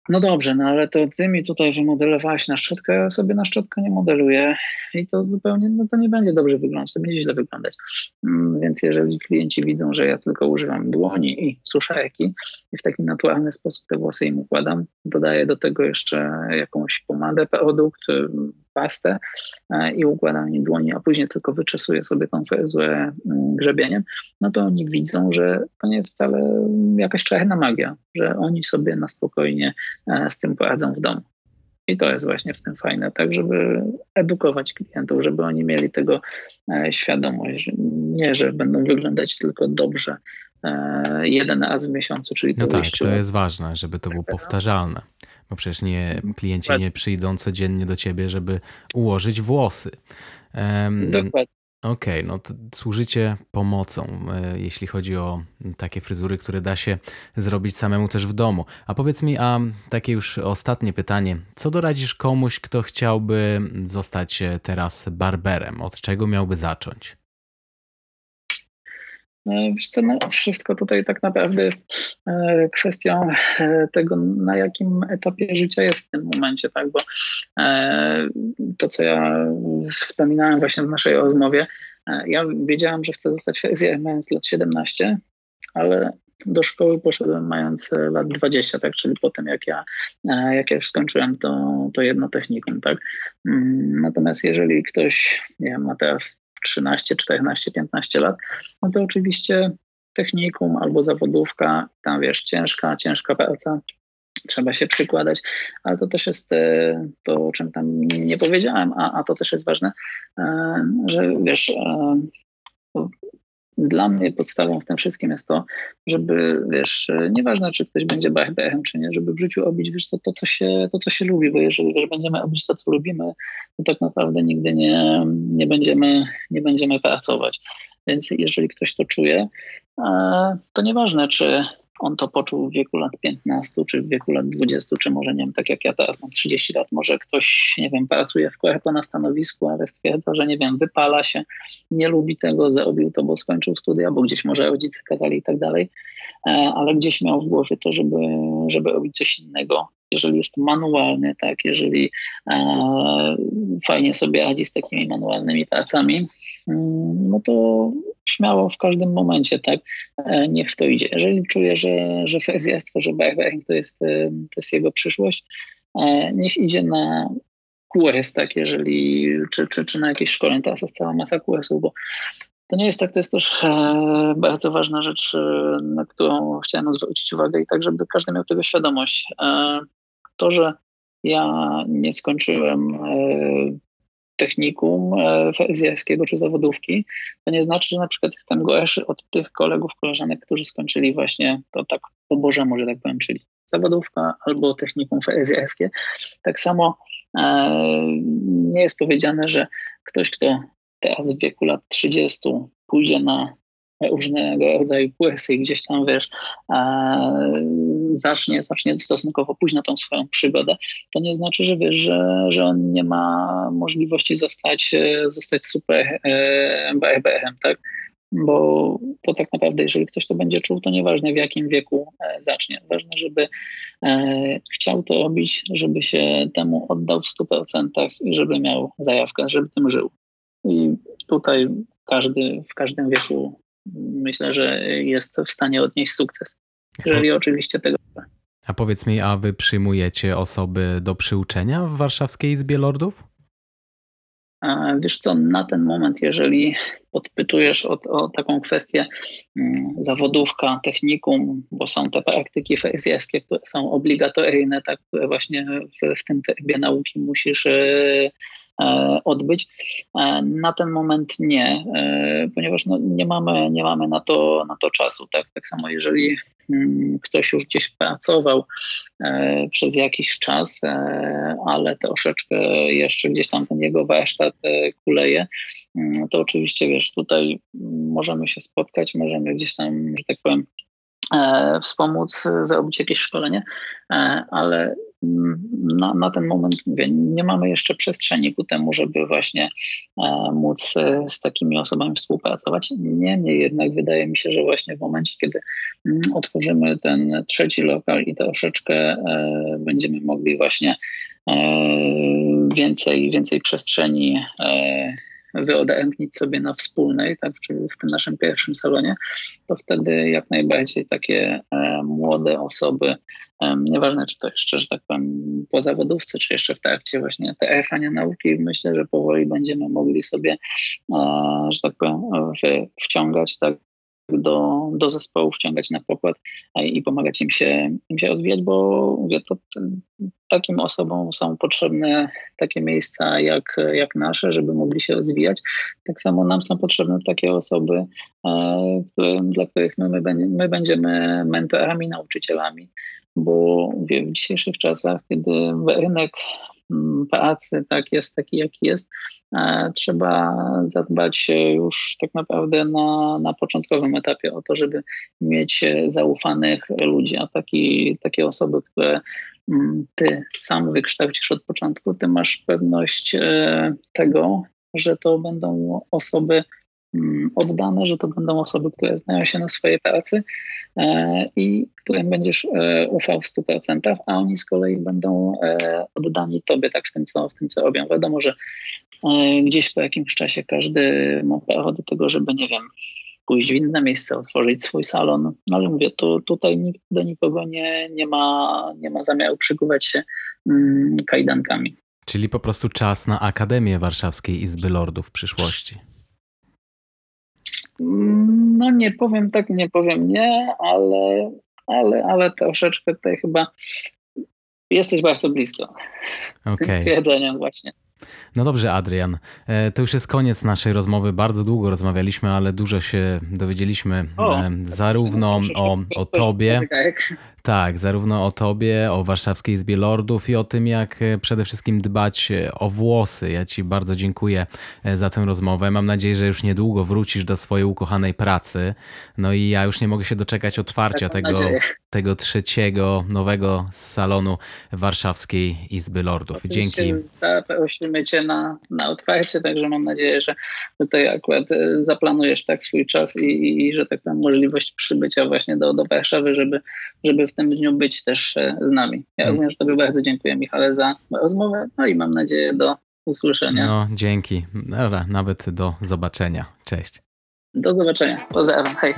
no dobrze, no ale to ty mi tutaj wymodelowałeś na szczotkę, ja sobie na szczotkę nie modeluję i to zupełnie, no to nie będzie dobrze wyglądać, to będzie źle wyglądać. Mm, więc jeżeli klienci widzą, że ja tylko używam dłoni i suszarki i w taki naturalny sposób te włosy im układam, dodaję do tego jeszcze jakąś pomadę, produkt, pastę e, i układam im dłoni, a później tylko wyczesuję sobie tą fryzurę mm, grzebieniem, no to oni widzą, że to nie jest wcale jakaś czarna magia, że oni sobie na spokojnie e, z tym poradzą w domu. I to jest właśnie w tym fajne, tak, żeby edukować klientów, żeby oni mieli tego e, świadomość, że nie, że będą wyglądać tylko dobrze jeden raz w miesiącu, czyli No tak, to jest ważne, żeby to było powtarzalne. Bo przecież nie, klienci nie przyjdą codziennie do ciebie, żeby ułożyć włosy. Um, Dokładnie. Okej, okay, no to służycie pomocą, e, jeśli chodzi o takie fryzury, które da się zrobić samemu też w domu. A powiedz mi, a takie już ostatnie pytanie, co doradzisz komuś, kto chciałby zostać teraz barberem? Od czego miałby zacząć? No, co, no, wszystko tutaj tak naprawdę jest e, kwestią e, tego, na jakim etapie życia jest w tym momencie, tak? Bo e, to, co ja wspominałem właśnie w naszej rozmowie, ja wiedziałam, że chcę zostać fryzjerem mając lat 17, ale do szkoły poszedłem mając lat 20, tak, czyli po tym jak ja, jak ja już skończyłem to, to jedno technikum, tak. Mm, natomiast jeżeli ktoś nie wiem, ma teraz 13, 14, 15 lat, no to oczywiście technikum albo zawodówka, tam wiesz, ciężka, ciężka praca, trzeba się przykładać, ale to też jest e, to, o czym tam nie powiedziałem, a, a to też jest ważne, e, że wiesz, e, dla mnie podstawą w tym wszystkim jest to, żeby, wiesz, nieważne czy ktoś będzie BHBM czy nie, żeby w życiu obić, wiesz, to, to, co, się, to co się lubi, bo jeżeli wiesz, będziemy obić to, co lubimy, to tak naprawdę nigdy nie, nie, będziemy, nie będziemy pracować. Więc jeżeli ktoś to czuje, to nieważne, czy on to poczuł w wieku lat 15, czy w wieku lat 20, czy może nie wiem, tak jak ja teraz mam 30 lat, może ktoś, nie wiem, pracuje w Koreko na stanowisku, ale stwierdza, że nie wiem, wypala się, nie lubi tego, zrobił to, bo skończył studia, bo gdzieś może rodzice kazali i tak dalej, e, ale gdzieś miał w głowie to, żeby, żeby robić coś innego. Jeżeli jest manualny, tak, jeżeli e, fajnie sobie radzi z takimi manualnymi pracami, mm, no to śmiało w każdym momencie, tak, e, niech to idzie. Jeżeli czuje, że, że fryzjerstwo, że barbering to jest, e, to jest jego przyszłość, e, niech idzie na QS, tak, jeżeli, czy, czy, czy na jakieś szkolenie, teraz jest cała masa QS-ów, bo to nie jest tak, to jest też bardzo ważna rzecz, na którą chciałem zwrócić uwagę i tak, żeby każdy miał tego świadomość. To, że ja nie skończyłem technikum fryzjerskiego czy zawodówki, to nie znaczy, że na przykład jestem gorszy od tych kolegów, koleżanek, którzy skończyli właśnie to tak po bożemu, że tak powiem, czyli zawodówka albo technikum fryzjerskie. Tak samo e, nie jest powiedziane, że ktoś, kto teraz w wieku lat 30 pójdzie na różnego rodzaju kursy i gdzieś tam, wiesz, zacznie, zacznie stosunkowo późno tą swoją przygodę, to nie znaczy, że wiesz, że, że on nie ma możliwości zostać, zostać super BRBR-em, tak? Bo to tak naprawdę, jeżeli ktoś to będzie czuł, to nieważne w jakim wieku e, zacznie. Ważne, żeby e, chciał to robić, żeby się temu oddał w 100% i żeby miał zajawkę, żeby tym żył. I tutaj każdy w każdym wieku myślę, że jest w stanie odnieść sukces. Jeżeli oczywiście tego. A powiedz mi, a wy przyjmujecie osoby do przyuczenia w Warszawskiej Izbie Lordów? Wiesz co, na ten moment, jeżeli podpytujesz o, o, taką kwestię mm, zawodówka, technikum, bo są te praktyki fryzjerskie, które są obligatoryjne, tak, które właśnie w, w tym trybie nauki musisz E, odbyć. E, na ten moment nie, e, ponieważ no, nie, mamy, nie mamy na to, na to czasu. Tak, tak samo jeżeli mm, ktoś już gdzieś pracował przez jakiś czas, ale troszeczkę jeszcze gdzieś tam ten jego warsztat kuleje, mm, to oczywiście wiesz, tutaj możemy się spotkać, możemy gdzieś tam, że tak powiem, wspomóc zrobić jakieś szkolenie, ale na, na ten moment mówię, nie mamy jeszcze przestrzeni ku temu, żeby właśnie e, móc e, z takimi osobami współpracować. Niemniej jednak wydaje mi się, że właśnie w momencie, kiedy mm, otworzymy ten trzeci lokal i troszeczkę e, będziemy mogli właśnie więcej, więcej przestrzeni wyodrębnić sobie na wspólnej, tak, czyli w tym naszym pierwszym salonie, to wtedy jak najbardziej takie młode osoby Nieważne, czy to jeszcze, że tak powiem, po zawodówce, czy jeszcze w trakcie właśnie trwania nauki, myślę, że powoli będziemy mogli sobie, że tak powiem, wciągać tak do, do zespołu, wciągać na pokład i pomagać im się, im się rozwijać, bo mówię, to, takim osobom są potrzebne takie miejsca jak, jak nasze, żeby mogli się rozwijać. Tak samo nam są potrzebne takie osoby, e, które, dla których my, my, my będziemy mentorami, nauczycielami, bo w dzisiejszych czasach, kiedy rynek mm, pracy tak jest taki, jaki jest, e, trzeba zadbać już tak naprawdę na, na początkowym etapie o to, żeby mieć zaufanych ludzi, a taki, takie osoby, które mm, ty sam wykształcisz od początku, ty masz pewność e, tego, że to będą osoby oddane, że to będą osoby, które znają się na swojej pracy e, i którym będziesz e, ufał w 100%, a oni z kolei będą e, oddani tobie tak w tym, co, w tym, co robią. Wiadomo, że gdzieś po jakimś czasie każdy ma prawo do tego, żeby, nie wiem, pójść w inne miejsce, otworzyć swój salon, no ale mówię, tu, tutaj nikt do nikogo nie, nie, ma, nie ma zamiaru przykuwać się mm, kajdankami. Czyli po prostu czas na Akademię Warszawskiej Izby Lordów w przyszłości. Mm, no nie powiem tak, nie powiem nie, ale, ale, ale troszeczkę tutaj chyba jesteś bardzo blisko. Okay. Stwierdzeniem właśnie. No dobrze, Adrian. E, to już jest koniec naszej rozmowy. Bardzo długo rozmawialiśmy, ale dużo się dowiedzieliśmy o, e, zarówno o, o tobie, tak, zarówno o tobie, o Warszawskiej Izbie Lordów i o tym, jak e, przede wszystkim dbać o włosy. Ja ci bardzo dziękuję za tę rozmowę. Mam nadzieję, że już niedługo wrócisz do swojej ukochanej pracy. No i ja już nie mogę się doczekać otwarcia tego, tego trzeciego nowego salonu Warszawskiej Izby Lordów. Dzięki. Zaprosimy Cię na, na otwarcie, także mam nadzieję, że tutaj akurat e, zaplanujesz tak swój czas i, i że tak powiem możliwość przybycia właśnie do, do Warszawy, żeby, żeby w tym dniu być też e, z nami. Ja hmm. również Tobie bardzo dziękuję Michale za rozmowę, no i mam nadzieję do usłyszenia. No, dzięki. Dobra, nawet do zobaczenia. Cześć. Do zobaczenia. Pozdrawiam. Hej.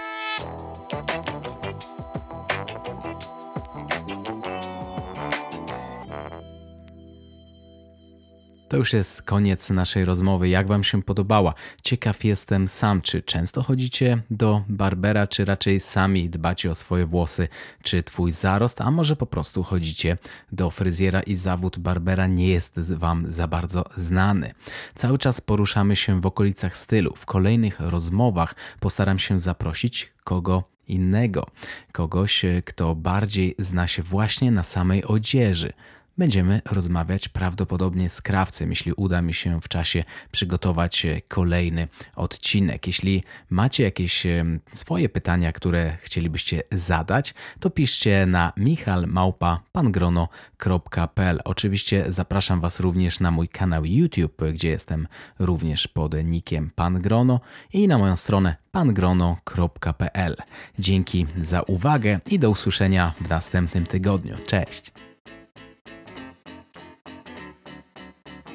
To już jest koniec naszej rozmowy. Jak Wam się podobała? Ciekaw jestem sam, czy często chodzicie do barbera, czy raczej sami dbacie o swoje włosy, czy Twój zarost, a może po prostu chodzicie do fryzjera i zawód barbera nie jest Wam za bardzo znany. Cały czas poruszamy się w okolicach stylu. W kolejnych rozmowach postaram się zaprosić kogo innego, kogoś, kto bardziej zna się właśnie na samej odzieży będziemy rozmawiać prawdopodobnie z krawcem, jeśli uda mi się w czasie przygotować kolejny odcinek. Jeśli macie jakieś swoje pytania, które chcielibyście zadać, to piszcie na michalmałpa.pangrono.pl. Oczywiście zapraszam Was również na mój kanał YouTube, gdzie jestem również pod nickiem Pangrono i na moją stronę pangrono.pl. Dzięki za uwagę i do usłyszenia w następnym tygodniu. Cześć!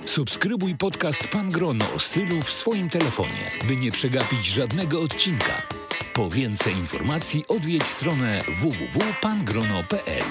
Subskrybuj podcast Pan Grono o stylu w swoim telefonie, by nie przegapić żadnego odcinka. Po więcej informacji odwiedź stronę www.pangrono.pl.